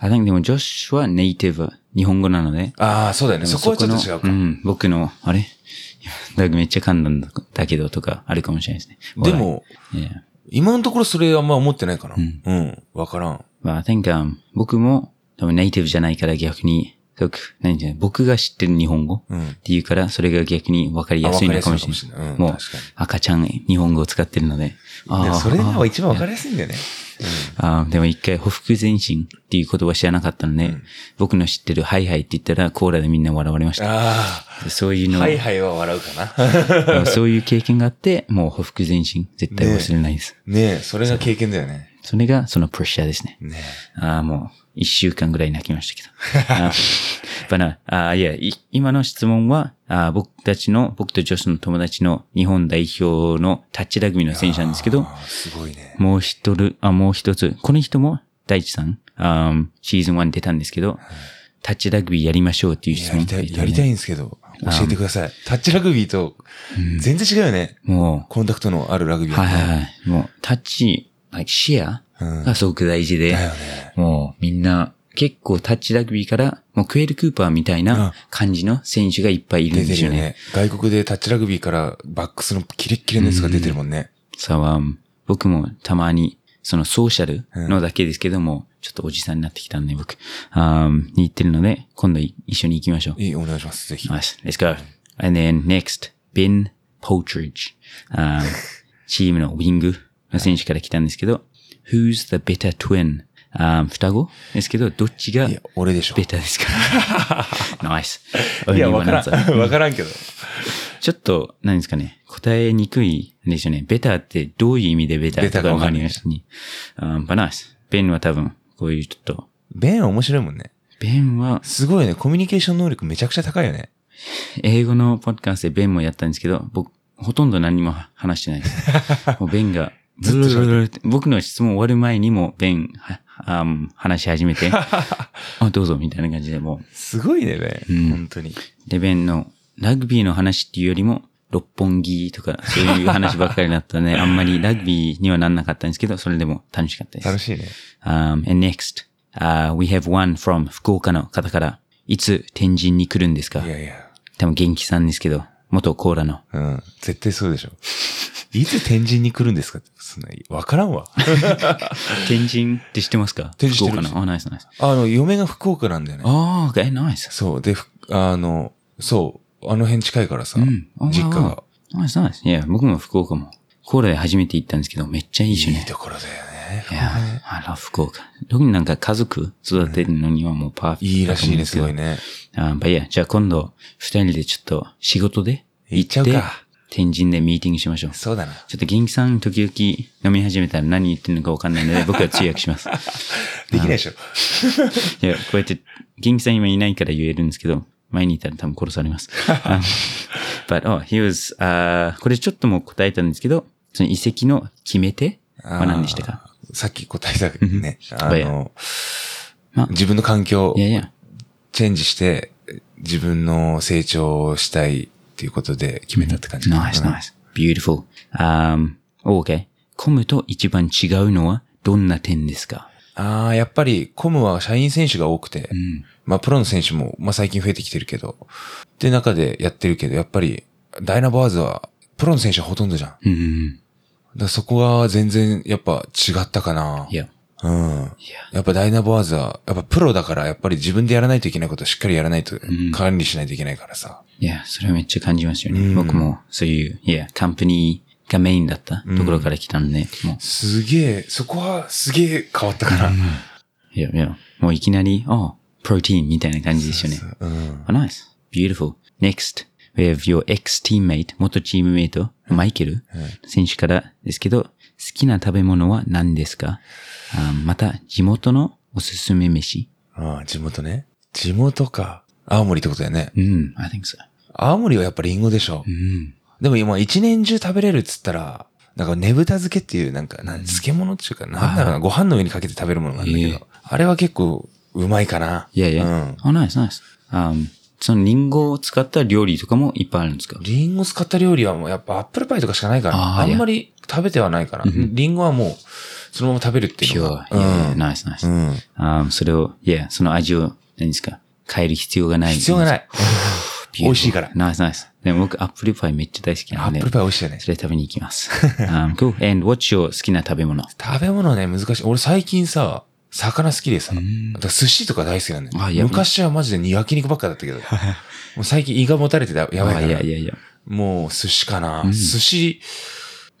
I think でもジョシュはネイティブ、日本語なので、ああ、そうだよね。そこはちょっと違うか。のうん、僕の、あれ？ダグめっちゃ噛んだんだけどとかあるかもしれないですね。でも.今のところそれあんま思ってないかな。ううんん。分からん。まあ、I think, um, 僕も多分ネイティブじゃないから逆に、何て言うの僕が知ってる日本語うん。っていうから、それが逆に分かりやすいのかもしれない。もう赤ちゃん日本語を使ってるので。あでーそれが一番分かありやすいんだよね。あーでも一回、ほふ前進っていう言葉知らなかったので、僕の知ってるハイハイって言ったら、コーラでみんな笑われました。ああ、そういうの、はいはいは笑うかな。そういう経験があって、もうほふ前進、絶対忘れないです。ねえ、それが経験だよね。それがそのプレッシャーですね。ねああ、もう、一週間ぐらい泣きましたけど。あー But 今の質問は、あー僕たちの、僕とジョスの友達の日本代表のタッチラグビーの選手なんですけど、すごいね。もう一人、あ、もう一つ、この人も、大地さん、あーシーズン1出たんですけど、タッチラグビーやりましょうっていう質問やりたい、やりたいんですけど、教えてください。タッチラグビーと全然違うよね。もコンタクトのあるラグビう、ーはね。はいはいはい。もう、タッチ、like シェアうんがすごく大事で、だよね。もうみんな結構タッチラグビーから、もうクエル・クーパーみたいうんな感じの選手がいっぱいいる出んですよね。てるよね。外国でタッチラグビーからバックスのキレッキレのやつが出てるもんね。さあ、僕もたまに、そのソーシャルのだけですけども、ちょっとおじさんになってきたんで、僕、あーに行ってるので、今度一緒に行きましょう。いい、お願いします。ぜひ。Nice. Let's go. And then next, Ben ー チームのウィングの選手から来たんですけど、Who's the better twin? あー双子？ですけど、どっちが俺でしょ。ベタですか？Nice. いや、わから.ん。わからんけど。ちょっと、何ですかね。答えにくいんですよね。ベタってどういう意味でベタベタかわかんないわかりに。うん、バナイス。ベンは多分、こういうちょっと、ベンは面白いもんね。ベンは、すごいね。コミュニケーション能力めちゃくちゃ高いよね。英語のポッドキャストでベンもやったんですけど、僕、ほとんど何も話してないです。もうベンが、ずっと僕の質問終わる前にもベン、はあん話し始めて、あ、どうぞ、みたいな感じでもすごいね、ベうんン。本当に。う、で、ベンのラグビーの話っていうよりも、六本木とか、そういう話ばっかりだったので、あんまりラグビーにはなんなかったんですけど、それでも楽しかったです。楽しいね。Um, and next, uh, we have one from 福岡の方から、いつ天神に来るんですか？いやいや。多分元気さんですけど、元コーラの。うん。絶対そうでしょ。いつ天神に来るんですか？そんな、わからんわ。天神って知ってますか？天神知ってる福岡の。あ、ナイスナイス。あの、嫁が福岡なんだよね。ああ、okay, ナイス。そう。で、ふあの、そう。あの辺近いからさ、うんあ実家が。ナイスナイス。いや、僕も福岡も。コーラで初めて行ったんですけど、めっちゃいいしね。いいところだよね。いや、I love 福岡。特になんか家族育てるのにはもうパーフェクトいいらしいね、すごいね。ね。あまあいや、じゃあ今度、二人でちょっと仕事で行っちゃうか天神でミーティングしましょう。そうだな。ちょっと元気さん時々飲み始めたら何言ってるのかわかんないので、僕は通訳します。できないでしょ。いや、こうやって、元気さん今いないから言えるんですけど、前にいたら多分殺されます。um, but, oh, he was, あこれちょっともう答えたんですけど、その遺跡の決め手は何でしたか？さっき答えたけどね。あのまあ、自分の環境いやいや。チェンジして、自分の成長をしたいっていうことで決めたって感じかな。Nice, nice. Beautiful. Um, okay. コムと一番違うのはどんな点ですか？ああ、やっぱり、コムは社員選手が多くて、んまあ、プロの選手も、まあ、最近増えてきてるけど、って中でやってるけど、やっぱり、ダイナボアーズは、プロの選手はほとんどじゃん。だかうん。らそこは全然、やっぱ違ったかな。いや。うん。やっぱダイナボアーズは、やっぱプロだから、やっぱり自分でやらないといけないことをしっかりやらないと、管理しないといけないからさ。いや、それはめっちゃ感じますよね。うん僕もそういう、いや、カンプニーがメインだったところから来たんで、もう、すげえ、そこはすげえ変わったかな。いやいや、もういきなり、あプロテインみたいな感じですよね。うん。Oh, nice. Beautiful. Next, we have your ex-teammate, 元チームメイト、マイケル選手からですけど、好きな食べ物は何ですか？あまた、地元のおすすめ飯ああ、地元ね。地元か。青森ってことだよね。うん、I think so. 青森はやっぱリンゴでしょ。うん。でも今一年中食べれるっつったら、なんかねぶた漬けっていう、なんか、なん漬物っていうか、なんだろうな、ご飯の上にかけて食べるものなんだけええど、あれは結構うまいかな。いやいや。うん。Oh, nice, nice. あそのリンゴを使った料理とかもいっぱいあるんですか？リンゴ使った料理はもうやっぱアップルパイとかしかないから、あんまり食べてはないかな。リンゴはもう、そのまま食べるっていうのが。ア。いやいや、ナイスナイス。うん。あそれを、いや、その味を、何ですか？変える必要がない。必要がない。美味しいから。ナイスナイス。でも僕、アップルパイめっちゃ大好きなんでアップル、パイ美味しいよね。それ食べに行きます。um, cool. And what's your 好きな食べ物？食べ物ね、難しい。俺最近さ、魚好きでさ、だ寿司とか大好きなんだよ。あいや昔はマジで焼肉ばっかだったけど、もう最近胃がもたれてたやばいかあら。いやいやいや。もう寿司かな。寿司、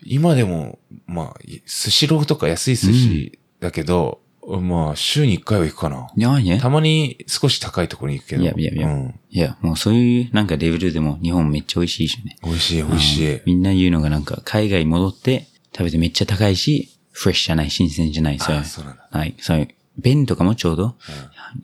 今でも、まあ、寿司ローとか安い寿司だけど、まあ、週に一回は行くかな。いやいや。たまに少し高いところに行くけど。いやいやいやうん。いや、もうそういうなんかレベルでも日本めっちゃ美味しいしね。美味しい、美味しい。みんな言うのがなんか海外戻って食べてめっちゃ高いし、フレッシュじゃない、新鮮じゃない。そうあそうなんだ。はい。そういう、弁とかもちょうど、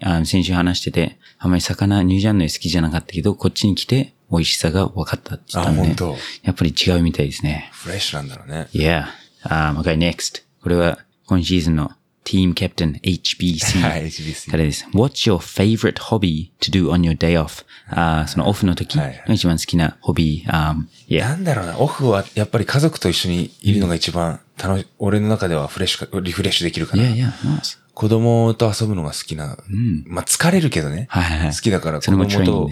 あの先週話してて、あんまり魚、ニュージャンド好きじゃなかったけど、こっちに来て美味しさが分かったって言あ、ったんで、やっぱり違うみたいですね。フレッシュなんだろうね。Yeah. Um, okay, next. これは今シーズンの Team Captain は HBC からです。What's your favorite hobby to do on your day off? あーそのオフの時の一番好きなホビー。Um, yeah. なんだろうな、オフはやっぱり家族と一緒にいるのが一番楽し、俺の中ではフレッシュか、リフレッシュできるかな。Yeah, yeah, nice. 子供と遊ぶのが好きな。まあ疲れるけどね。はいはいはい好きだから子供と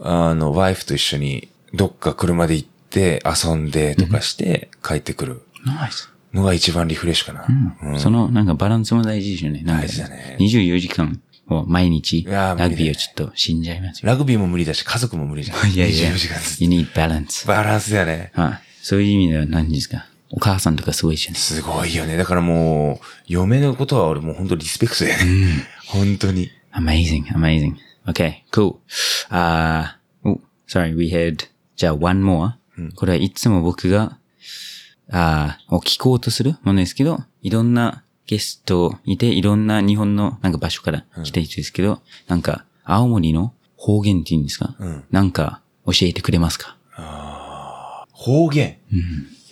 あの、ワイフと一緒にどっか車で行って遊んでとかして帰ってくる Nice. のが一番リフレッシュかな。うんそのなんかバランスも大事ですよね。大事だね24時間を毎日ラグビーをちょっと死んじゃいますよ。ラグビーも無理だし、家族も無理じゃん。いやいや。24時間 You need balance. バランスだよね。はい。そういう意味では何ですか？お母さんとかすごいですよね。すごいよね。だからもう、嫁のことは俺もう本当リスペクトだよね。本当に。Amazing, amazing. Okay, cool. Uh, oh, sorry, we had, じゃあ one more. これはいつも僕が、あーを聞こうとするものですけど、いろんなゲストいて、いろんな日本のなんか場所から来た人ですけど、なんか青森の方言っていうんですか、んなんか教えてくれますか？方言？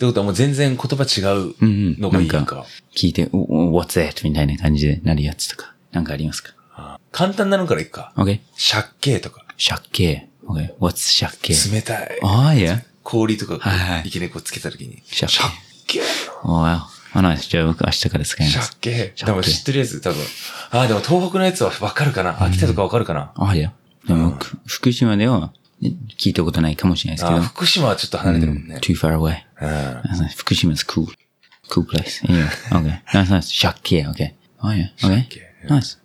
ってことはもう全然言葉違ううんうん。のがいいか。なんか聞いて、おお What's that? みたいな感じでなるやつとか、なんかありますか？簡単なのからいくか。?Okay? 借景とか。借景。Okay. What's 借景？冷たい。ああ、いや。氷とかはいはいいきなりこうつけたときに。借景借景？Oh, wow. あ、ナイス。じゃあ僕明日から使います。鮭。鮭でも知ってるやつ多分。あ、でも東北のやつはわかるかな？秋田とかわかるかな？あ、いや。でも、く福島ではね聞いたことないかもしれないですけど。あ、福島はちょっと離れてるもんね。too far away. うん。福島 is cool. Cool place. Anyway, okay. Nice, nice. 鮭、okay. Oh yeah, okay. 鮭 Nice.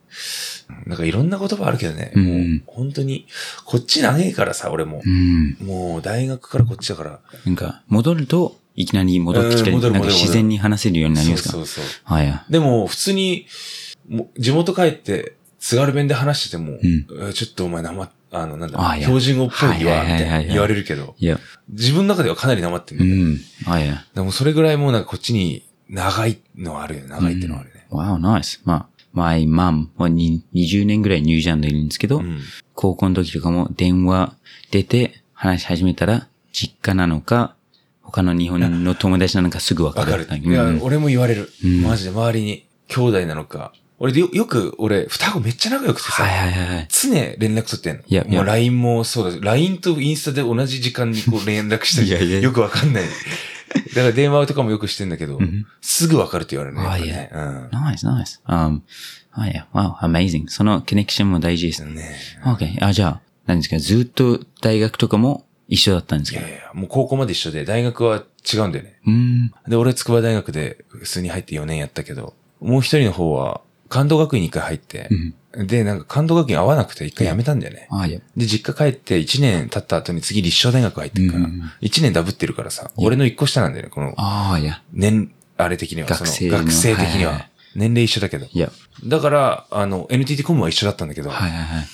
なんかいろんな言葉あるけどね。うんもう本当に、こっち長いからさ、俺もう。ん。もう大学からこっちだから。なんか、戻ると、いきなり戻ってきたり、うん戻るなんか自然に話せるようになりますか？そうそうそう。あ、いや。でも、普通に、地元帰って、津軽弁で話してても、ちょっとお前なま、あの、なんだ、あいや標準語っぽいわ、みたいな言われるけど。自分の中ではかなりなまってんうだよ。ん。あ、いや。でもそれぐらいもうなんかこっちに長いのはあるよ。長いってのはあるね。Wow, nice. まあ、my mom はに20年ぐらいニュージーランドいるんですけど、うん。高校の時とかも電話出て話し始めたら、実家なのか、他の日本の友達なのかすぐわかる。わかる。俺も言われる。んマジで周りに兄弟なのか。俺でよよく、俺、双子めっちゃ仲良くてさ、はいはいはいはい。常連絡取ってんの。いやもう LINE もそうだし、LINE とインスタで同じ時間にこう連絡したり、いやいやよくわかんない。だから電話とかもよくしてんだけど、んすぐわかるって言われるね。あやっぱねうん。Nice, nice. Um, あ、いや、wow, amazing. そのコネクションも大事です。ね OK. あ、じゃあ、何ですか、ずっと大学とかも一緒だったんですか？いやいや、もう高校まで一緒で、大学は違うんだよね。うん。で、俺、筑波大学で普通に入って4年やったけど、もう一人の方は、関東学院に一回入って、で、なんか関東学院合わなくて一回辞めたんだよね。で、実家帰って1年経った後に次立正大学入ってるから、うん1年ダブってるからさ、俺の一個下なんだよね、この、ああ、いや。年、あれ的には、学生学生的にははいはいはい。年齢一緒だけど。いや。だから、あの、NTT コムは一緒だったんだけど、はいはいはい。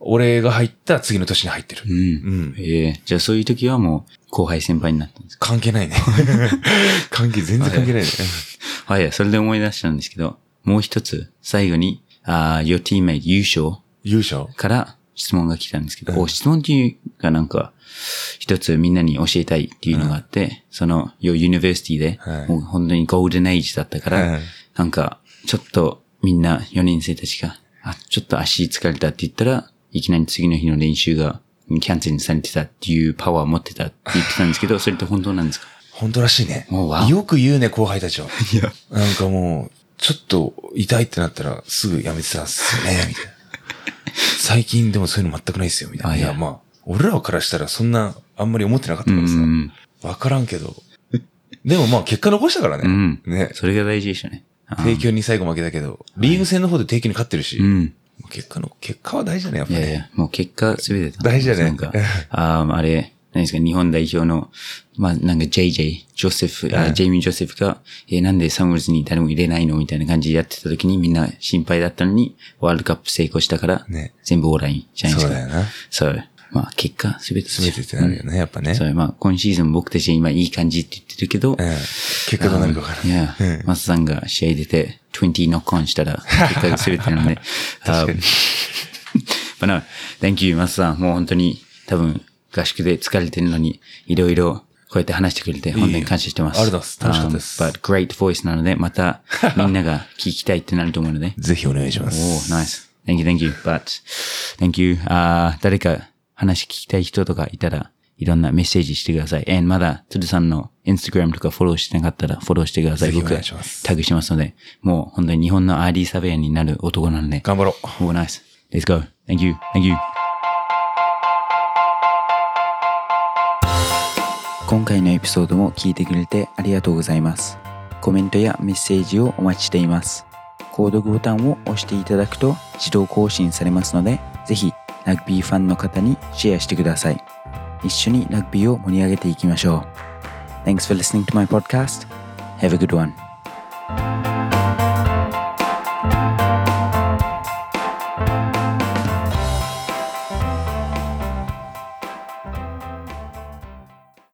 俺が入った次の年に入ってる。うん。うん。ええじゃあそういう時はもう後輩先輩になったんですか？関係ないね。関係、全然関係ないね。はい、それで思い出したんですけど、もう一つ、最後に、あー your teammate 優勝。優勝。から質問が来たんですけど、お質問っていうかなんか、一つみんなに教えたいっていうのがあって、その、your university で、はい。もう本当にゴールデンエイジだったから、はい。なんか、ちょっとみんな4年生たちが、あ、ちょっと足疲れたって言ったら、いきなり次の日の練習がキャンセルされてたっていうパワーを持ってたって言ってたんですけど、それって本当なんですか？本当らしいね。よく言うね、後輩たちは。いや。なんかもう、ちょっと痛いってなったらすぐやめてたんですよね、みたいな。最近でもそういうの全くないですよ、みたいな。あいやまあ、俺らからしたらそんな、あんまり思ってなかったうからさ。ん。わからんけど。でもまあ、結果残したからね。うん。ね。それが大事でしたね。あ帝京に最後負けたけど、リーグ戦の方で帝京に勝ってるし、うん。結果の、結果は大事だね、やっぱね。いやいや、もう結果すべてだ大事だねなんか、あーあれ、何ですか、日本代表の、まあ、なんか JJ、ジョセフ、あうんジェイミー・ジョセフが、えーなんでサムズに誰も入れないのみたいな感じでやってた時にみんな心配だったのに、ワールドカップ成功したから、ね全部オーライじゃないですか。そうだよな。そう。まあ、結果すべてですすべてってなるよね、やっぱね。そう、まあ、今シーズン僕たち今いい感じって言ってるけど、うん。結果どうなるかわからいない。や、マスさんが試合出て、20ノックオンしたら、結果が全てなので。確かに But no, thank you, マスさん。もう本当に、多分、合宿で疲れてるのに、いろいろ、こうやって話してくれて、本当に感謝してます。ありがとうございます楽しかったです Um, but great voice なので、また、みんなが聞きたいってなると思うので。ぜひお願いしまおす。ー、nice. Thank you, thank you. But, thank you. あー誰か話聞きたい人とかいたら、いろんなメッセージしてください。and まだ、つるさんの Instagram とかフォローしてなかったらフォローしてください。僕タグしますので、もう本当に日本の ID サベアになる男なので。頑張ろう。おー、nice. Let's go. Thank you. Thank you. 今回のエピソードも聞いてくれてありがとうございます。コメントやメッセージをお待ちしています。購読ボタンを押していただくと自動更新されますので、ぜひラグビーファンの方にシェアしてください。一緒にラグビーを盛り上げていきましょう。Thanks for listening to my podcast. Have a good one.